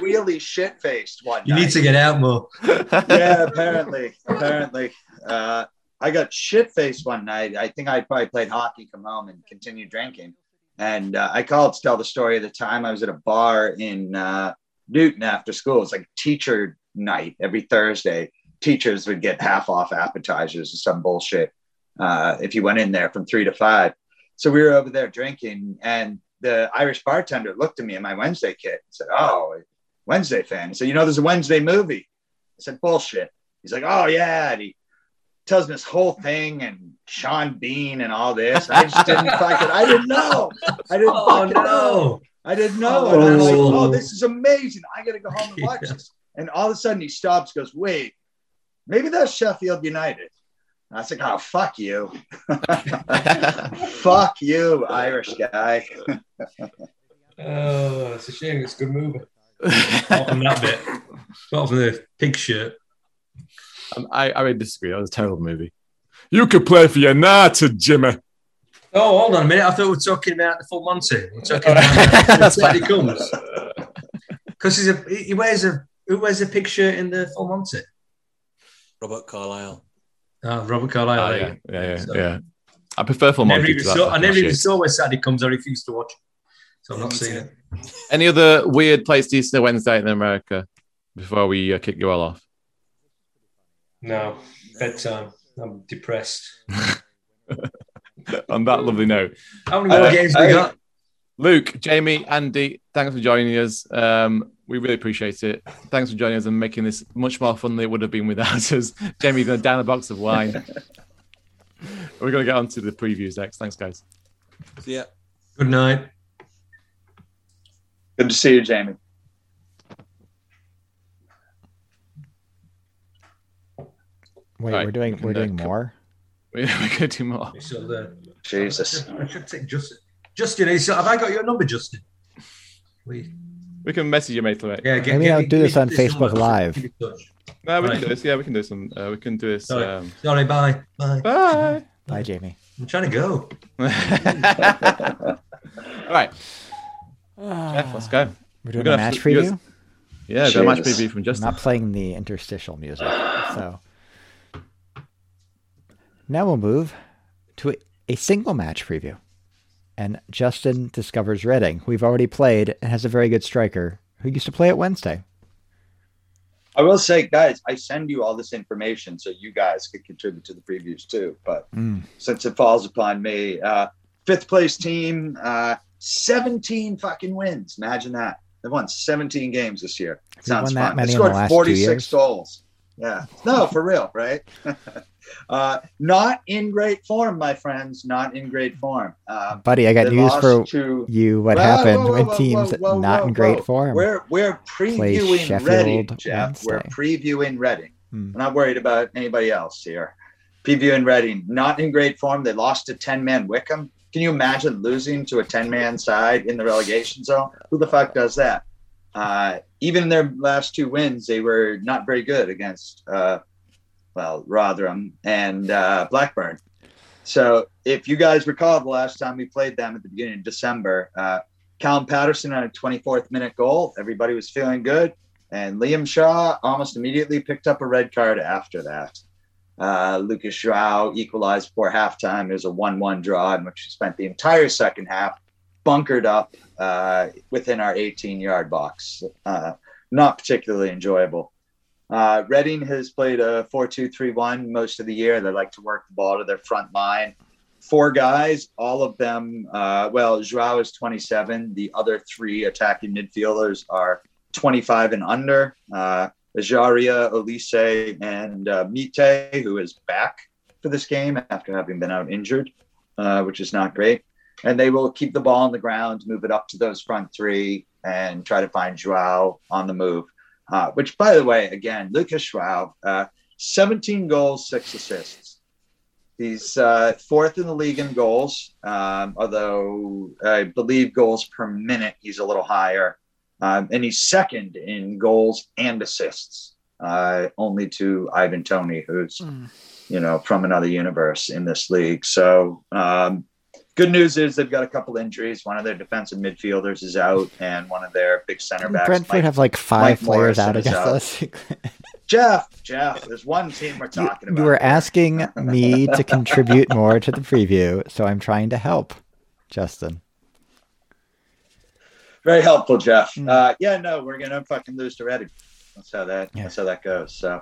Speaker 3: really shit faced one
Speaker 5: You
Speaker 3: night.
Speaker 5: need to get out more.
Speaker 3: yeah, apparently, apparently. Uh, I got shit faced one night. I think I probably played hockey, come home, and continued drinking. And uh, I called to tell the story of the time I was at a bar in uh, Newton after school. It's like teacher night every Thursday. Teachers would get half off appetizers or some bullshit uh, if you went in there from three to five. So we were over there drinking, and the Irish bartender looked at me in my Wednesday kit and said, "Oh, Wednesday fan." He said, "You know, there's a Wednesday movie." I said, "Bullshit." He's like, "Oh yeah," and he tells me this whole thing and Sean Bean and all this. I just didn't fucking. I didn't know. I didn't
Speaker 5: Oh
Speaker 3: fucking know. I didn't know. And I'm like,
Speaker 5: Oh.
Speaker 3: "Oh, this is amazing! I gotta go home and watch
Speaker 5: Yeah.
Speaker 3: this." And all of a sudden, he stops, goes, "Wait, maybe that's Sheffield United." And I was like, "Oh, fuck you, fuck you, Irish guy."
Speaker 5: Oh, it's a shame. It's a good movie. Apart from that bit. Apart from the pig shirt.
Speaker 2: Um, I, I really disagree. That was a terrible movie. You could play for United, Jimmy.
Speaker 5: Oh, hold on a minute. I thought we were talking about the full Monty. We're talking about
Speaker 2: That's
Speaker 5: when he comes. Because he's a he wears a who wears a pig shirt in the full Monty?
Speaker 6: Robert Carlyle.
Speaker 5: Oh, Robert Carlyle.
Speaker 2: Oh, yeah, yeah, yeah,
Speaker 5: So-
Speaker 2: yeah. I prefer full
Speaker 5: I never, even
Speaker 2: to that
Speaker 5: saw, I never even saw when Saturday comes. I refuse to watch. So I'm not seeing it.
Speaker 2: Any other weird place to Easter Wednesday in America before we uh, kick you all off?
Speaker 5: No, bedtime. I'm depressed.
Speaker 2: On that lovely note,
Speaker 5: How many more
Speaker 3: I-
Speaker 5: games
Speaker 3: I-
Speaker 5: we got?
Speaker 2: Luke, Jamie, Andy, thanks for joining us. Um, we really appreciate it. Thanks for joining us and making this much more fun than it would have been without us. Jamie's going to down a box of wine. We're going to get on to the previews next. Thanks, guys.
Speaker 6: So, yeah.
Speaker 5: Good night.
Speaker 3: Good to see you, Jamie.
Speaker 1: Wait,
Speaker 2: Right,
Speaker 1: we're doing
Speaker 2: we can,
Speaker 1: we're
Speaker 2: uh,
Speaker 1: doing
Speaker 2: co-
Speaker 1: more.
Speaker 2: We're going to do more.
Speaker 5: It's all.
Speaker 3: Jesus.
Speaker 5: I should take Justin. Justin, is, have I got your number, Justin? We,
Speaker 2: We can message you, mate. later.
Speaker 5: yeah, get,
Speaker 1: Maybe
Speaker 5: get
Speaker 1: I'll do
Speaker 5: give
Speaker 1: this
Speaker 5: me
Speaker 1: on Facebook
Speaker 5: number.
Speaker 1: Live.
Speaker 5: Keep in touch.
Speaker 2: No, we
Speaker 5: Right.
Speaker 2: can do this. Yeah, we can do some. Uh, we can do this.
Speaker 5: Sorry.
Speaker 2: Um,
Speaker 5: Sorry, bye. Bye.
Speaker 2: bye.
Speaker 1: Bye, Jamie.
Speaker 5: I'm trying to go.
Speaker 2: All right, Jeff, let's go.
Speaker 1: We're doing
Speaker 2: gonna
Speaker 1: a match
Speaker 2: have to-
Speaker 1: preview.
Speaker 2: Yeah, the match preview from
Speaker 1: I'm not playing the interstitial music. So now we'll move to a, a single match preview. And Justin discovers Reading. We've already played and has a very good striker who used to play at Wednesday.
Speaker 3: I will say, guys, I send you all this information so you guys could contribute to the previews too. But
Speaker 1: Mm.
Speaker 3: since it falls upon me, uh, fifth place team, uh, 17 fucking wins. Imagine that. They've won 17 games this year.
Speaker 1: Have
Speaker 3: Sounds fun. they scored
Speaker 1: last
Speaker 3: 46 goals. Yeah. No, for real, right? uh, not in great form, my friends. Not in great form. Um,
Speaker 1: Buddy, I got news for
Speaker 3: to
Speaker 1: you. What
Speaker 3: Whoa,
Speaker 1: happened
Speaker 3: whoa, whoa,
Speaker 1: when teams
Speaker 3: whoa,
Speaker 1: not in great form?
Speaker 3: We're we're previewing Reading, Jeff. We're previewing Reading.
Speaker 1: Hmm.
Speaker 3: We're not worried about anybody else here. Previewing Reading, not in great form. They lost to 10 man Wycombe. Can you imagine losing to a 10 man side in the relegation zone? Who the fuck does that? Uh, even in their last two wins, they were not very good against, uh, well, Rotherham and uh, Blackburn. So if you guys recall the last time we played them at the beginning of December, uh, Callum Patterson on a 24th minute goal. Everybody was feeling good. And Liam Shaw almost immediately picked up a red card after that. Uh, Lucas Joao equalized before halftime. It was a 1 1 draw in which we spent the entire second half bunkered up uh, within our 18 yard box. Uh, not particularly enjoyable. Uh, Reading has played a 4 2 3 1 most of the year. They like to work the ball to their front line. Four guys, all of them, uh, well, Joao is 27. The other three attacking midfielders are 25 and under. Uh, Ejaria, Olise, and uh, Meite, who is back for this game after having been out injured, uh, which is not great. And they will keep the ball on the ground, move it up to those front three, and try to find Joao on the move. Uh, which, by the way, again, Lucas Joao, uh, 17 goals, six assists. He's uh, fourth in the league in goals, um, although I believe goals per minute he's a little higher. Um, and he's second in goals and assists, uh, only to Ivan Toney, who's you know from another universe in this league. So um, good news is they've got a couple injuries. One of their defensive midfielders is out, and one of their big center backs.
Speaker 1: Brentford
Speaker 3: Mike-
Speaker 1: have like five
Speaker 3: Mike
Speaker 1: players
Speaker 3: Morrison
Speaker 1: out against
Speaker 3: out.
Speaker 1: us.
Speaker 3: Jeff, Jeff, there's one team we're talking
Speaker 1: you
Speaker 3: about.
Speaker 1: You
Speaker 3: were
Speaker 1: asking me to contribute more to the preview, so I'm trying to help, Justin.
Speaker 3: Very helpful, Jeff.
Speaker 1: Mm.
Speaker 3: Uh, yeah, no, we're gonna fucking lose to Reading. That's how that.
Speaker 1: Yeah.
Speaker 3: That's how that goes. So,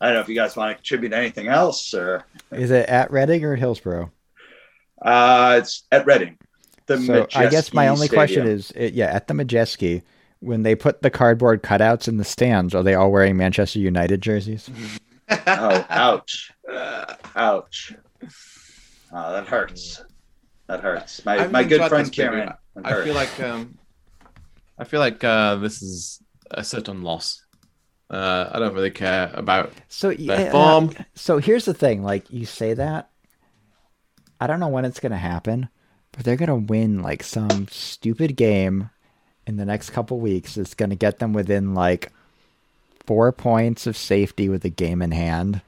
Speaker 3: I don't know if you guys want to contribute anything else, or
Speaker 1: Is it at Reading or Hillsborough?
Speaker 3: Uh, it's at Reading. The
Speaker 1: So I guess my
Speaker 3: Madejski
Speaker 1: only question is, it, yeah, at the Madejski, when they put the cardboard cutouts in the stands, are they all wearing Manchester United jerseys?
Speaker 3: oh, ouch, ouch. Oh, that hurts. That hurts. My
Speaker 2: I've
Speaker 3: my good friend Karen.
Speaker 2: I feel like um, I feel like uh, this is a certain loss. Uh, I don't really care about
Speaker 1: So
Speaker 2: their
Speaker 1: yeah,
Speaker 2: form.
Speaker 1: So here's the thing: like you say that, I don't know when it's gonna happen, but they're gonna win like some stupid game in the next couple weeks. It's gonna get them within like four points of safety with the game in hand,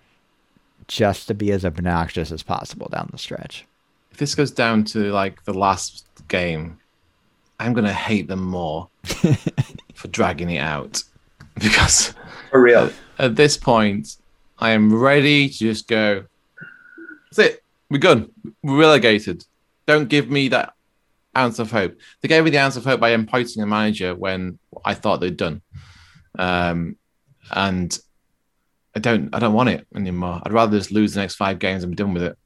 Speaker 1: just to be as obnoxious as possible down the stretch.
Speaker 2: If this goes down to like the last game, I'm gonna hate them more for dragging it out because
Speaker 3: For real.
Speaker 2: at this point, I am ready to just go. That's it. We're good. We're relegated. Don't give me that ounce of hope. They gave me the ounce of hope by appointing a manager when I thought they'd done. Um, and I don't I don't want it anymore. I'd rather just lose the next five games and be done with it.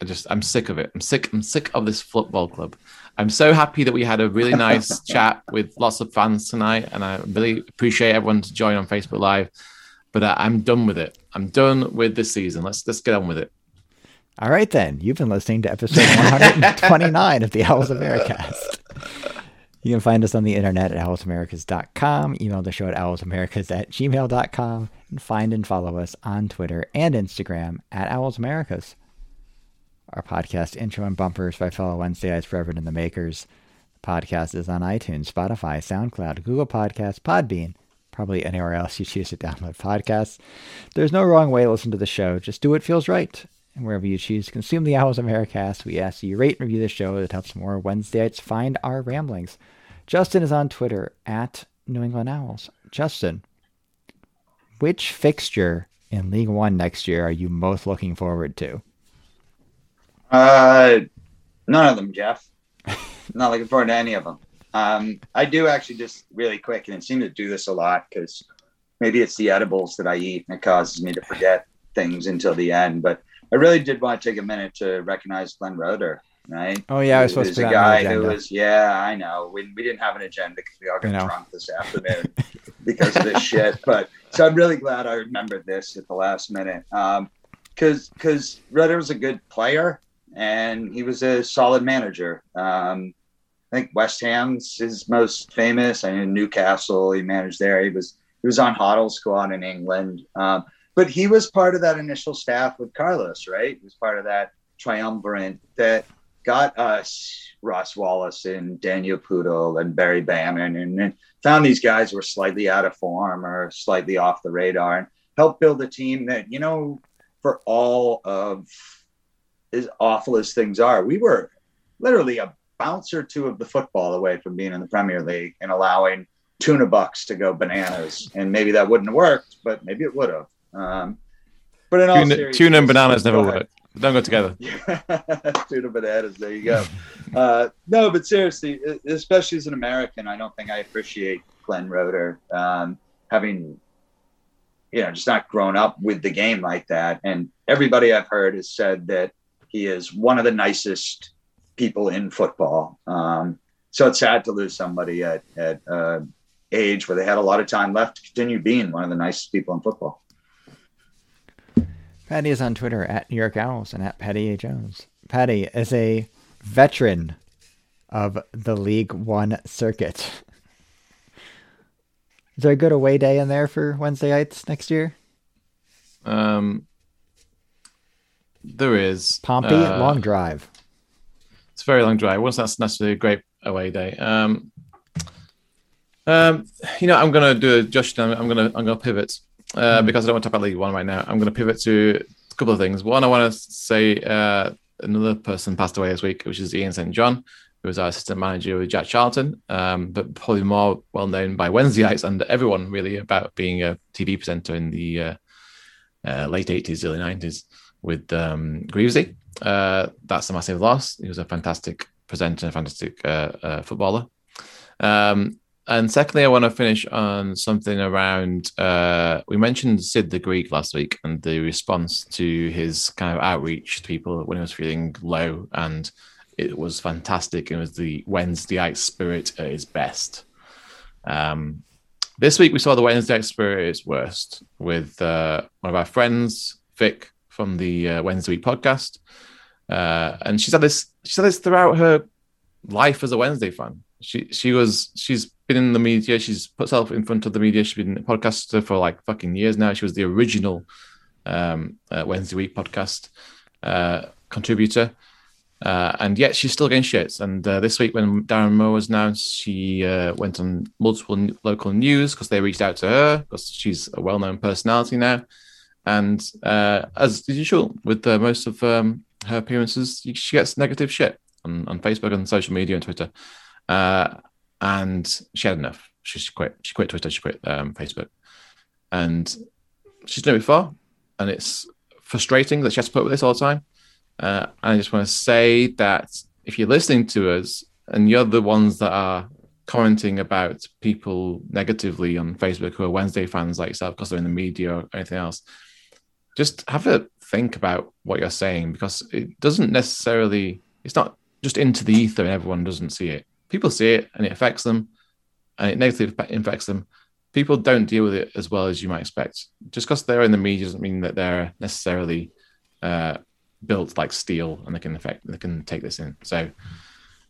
Speaker 2: I just I'm sick of it. I'm sick. I'm sick of this football club. I'm so happy that we had a really nice chat with lots of fans tonight, and I really appreciate everyone to join on Facebook Live. But uh, I'm done with it. I'm done with this season. Let's let's get on with it.
Speaker 1: All right, then. You've been listening to episode 129 of the Owls of Americast. You can find us on the internet at owlsamericas.com, email the show at owlsamericas at gmail.com, and find and follow us on Twitter and Instagram at owlsamericas. Our podcast intro and bumpers by fellow Wednesdayites Reverend and the Makers. The podcast is on iTunes, Spotify, SoundCloud, Google Podcasts, Podbean, probably anywhere else you choose to download podcasts. There's no wrong way to listen to the show. Just do what feels right. And wherever you choose to consume the Owls of Americast, we ask you rate and review the show. That helps more Wednesdayites find our ramblings. Justin is on Twitter at New England Owls. Justin, which fixture in League One next year are you most looking forward to?
Speaker 3: Uh, none of them, Jeff. Not looking forward to any of them. Um, I do actually just really quick, and it seems to do this a lot because maybe it's the edibles that I eat and it causes me to forget things until the end. But I really did want to take a minute to recognize Glenn Roeder, right?
Speaker 1: Oh yeah, I was supposed to
Speaker 3: a
Speaker 1: put that on
Speaker 3: guy who was yeah, I know. We, we didn't have an agenda because we all got drunk this afternoon because of this shit. But so I'm really glad I remembered this at the last minute. Um, because because Roeder was a good player and he was a solid manager. Um, I think West Ham's his most famous. I mean Newcastle, he managed there. He was he was on Hoddle's squad in England. Um, but he was part of that initial staff with Carlos, right? He was part of that triumvirate that got us Ross Wallace and Daniel Pudil and Barry Bannan and, and found these guys were slightly out of form or slightly off the radar and helped build a team that, you know, for all of as awful as things are, we were literally a bounce or two of the football away from being in the Premier League and allowing tuna bucks to go bananas. And maybe that wouldn't have worked, but maybe it would have. Um, but in all
Speaker 2: Tuna,
Speaker 3: seriousness,
Speaker 2: tuna and bananas never work. Don't go together.
Speaker 3: tuna and bananas. There you go. Uh, no, but seriously, especially as an American, I don't think I appreciate Glenn Roeder um, having, you know, just not grown up with the game like that. And everybody I've heard has said that he is one of the nicest people in football. Um, so it's sad to lose somebody at at uh, age where they had a lot of time left to continue being one of the nicest people in football.
Speaker 1: Patty is on Twitter at New York Owls and at Patty A. Jones. Patty is a veteran of the League One circuit. Is there a good away day in there for Wednesdayites next year?
Speaker 2: Um, there is
Speaker 1: Pompey,
Speaker 2: uh,
Speaker 1: long drive.
Speaker 2: It's a very long drive. Once that's necessarily a great away day? Um, um, you know, I'm gonna do a Justin. I'm, I'm gonna I'm gonna pivot uh, because I don't want to talk about League One right now. I'm gonna pivot to a couple of things. One, I want to say uh, another person passed away this week, which is Ian St. John, who was our assistant manager with Jack Charlton, um, but probably more well known by Wednesdayites and everyone really about being a TV presenter in the uh, uh, late 80s, early 90s with um, Greavesy. Uh, that's a massive loss. He was a fantastic presenter, a fantastic uh, uh, footballer. Um, and secondly, I want to finish on something around. Uh, we mentioned Sid the Greek last week and the response to his kind of outreach to people when he was feeling low, and it was fantastic. It was the Wednesdayite spirit at its best. Um, this week we saw the Wednesday spirit at its worst with uh, one of our friends, Vic from the uh, Wednesday Week podcast, uh, and she said this. She's had this throughout her life as a Wednesday fan. She she was she's been in the media. She's put herself in front of the media. She's been a podcaster for like fucking years now. She was the original um, uh, Wednesday Week podcast uh, contributor. Uh, and yet she's still getting shit. And uh, this week, when Darren Moore was announced, she uh, went on multiple n- local news because they reached out to her because she's a well-known personality now. And uh, as usual with uh, most of um, her appearances, she gets negative shit on, on Facebook and social media and Twitter. And she had enough. She, she quit. She quit Twitter. She quit um, Facebook. And she's done it before, and it's frustrating that she has to put up with this all the time. Uh, and I just want to say that if you're listening to us, and you're the ones that are commenting about people negatively on Facebook who are Wednesday fans like yourself because they're in the media or anything else, just have a think about what you're saying because it doesn't necessarily, it's not just into the ether and everyone doesn't see it. People see it and it affects them and it negatively affects them. People don't deal with it as well as you might expect. Just because they're in the media doesn't mean that they're necessarily uh, built like steel and they can affect, they can take this in. So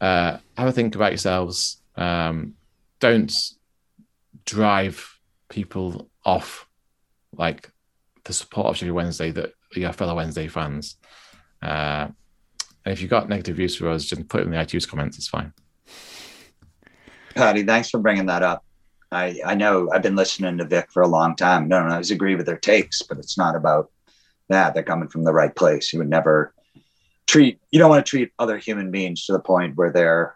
Speaker 2: uh, have a think about yourselves. Um, don't drive people off like the support of Sheffield Wednesday that your fellow Wednesday fans. Uh, and if you've got negative views for us, just put it in the iTunes comments. It's fine.
Speaker 3: Patty, thanks for bringing that up. I, I know I've been listening to Vic for a long time. No, no, I always agree with their takes, but it's not about that. They're coming from the right place. You would never treat, you don't want to treat other human beings to the point where they're,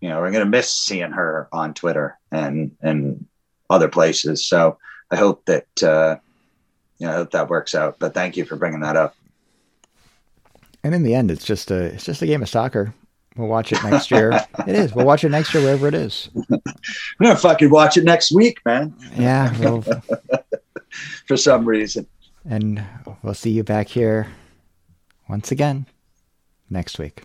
Speaker 3: you know, we're going to miss seeing her on Twitter and, and other places. So I hope that, uh, you know, I hope that works out. But thank you for bringing that up.
Speaker 1: And in the end, it's just a it's just a game of soccer. We'll watch it next year. it is. We'll watch it next year wherever it is.
Speaker 3: I'm gonna fucking watch it next week, man.
Speaker 1: Yeah. Well,
Speaker 3: For some reason.
Speaker 1: and we'll see you back here once again next week.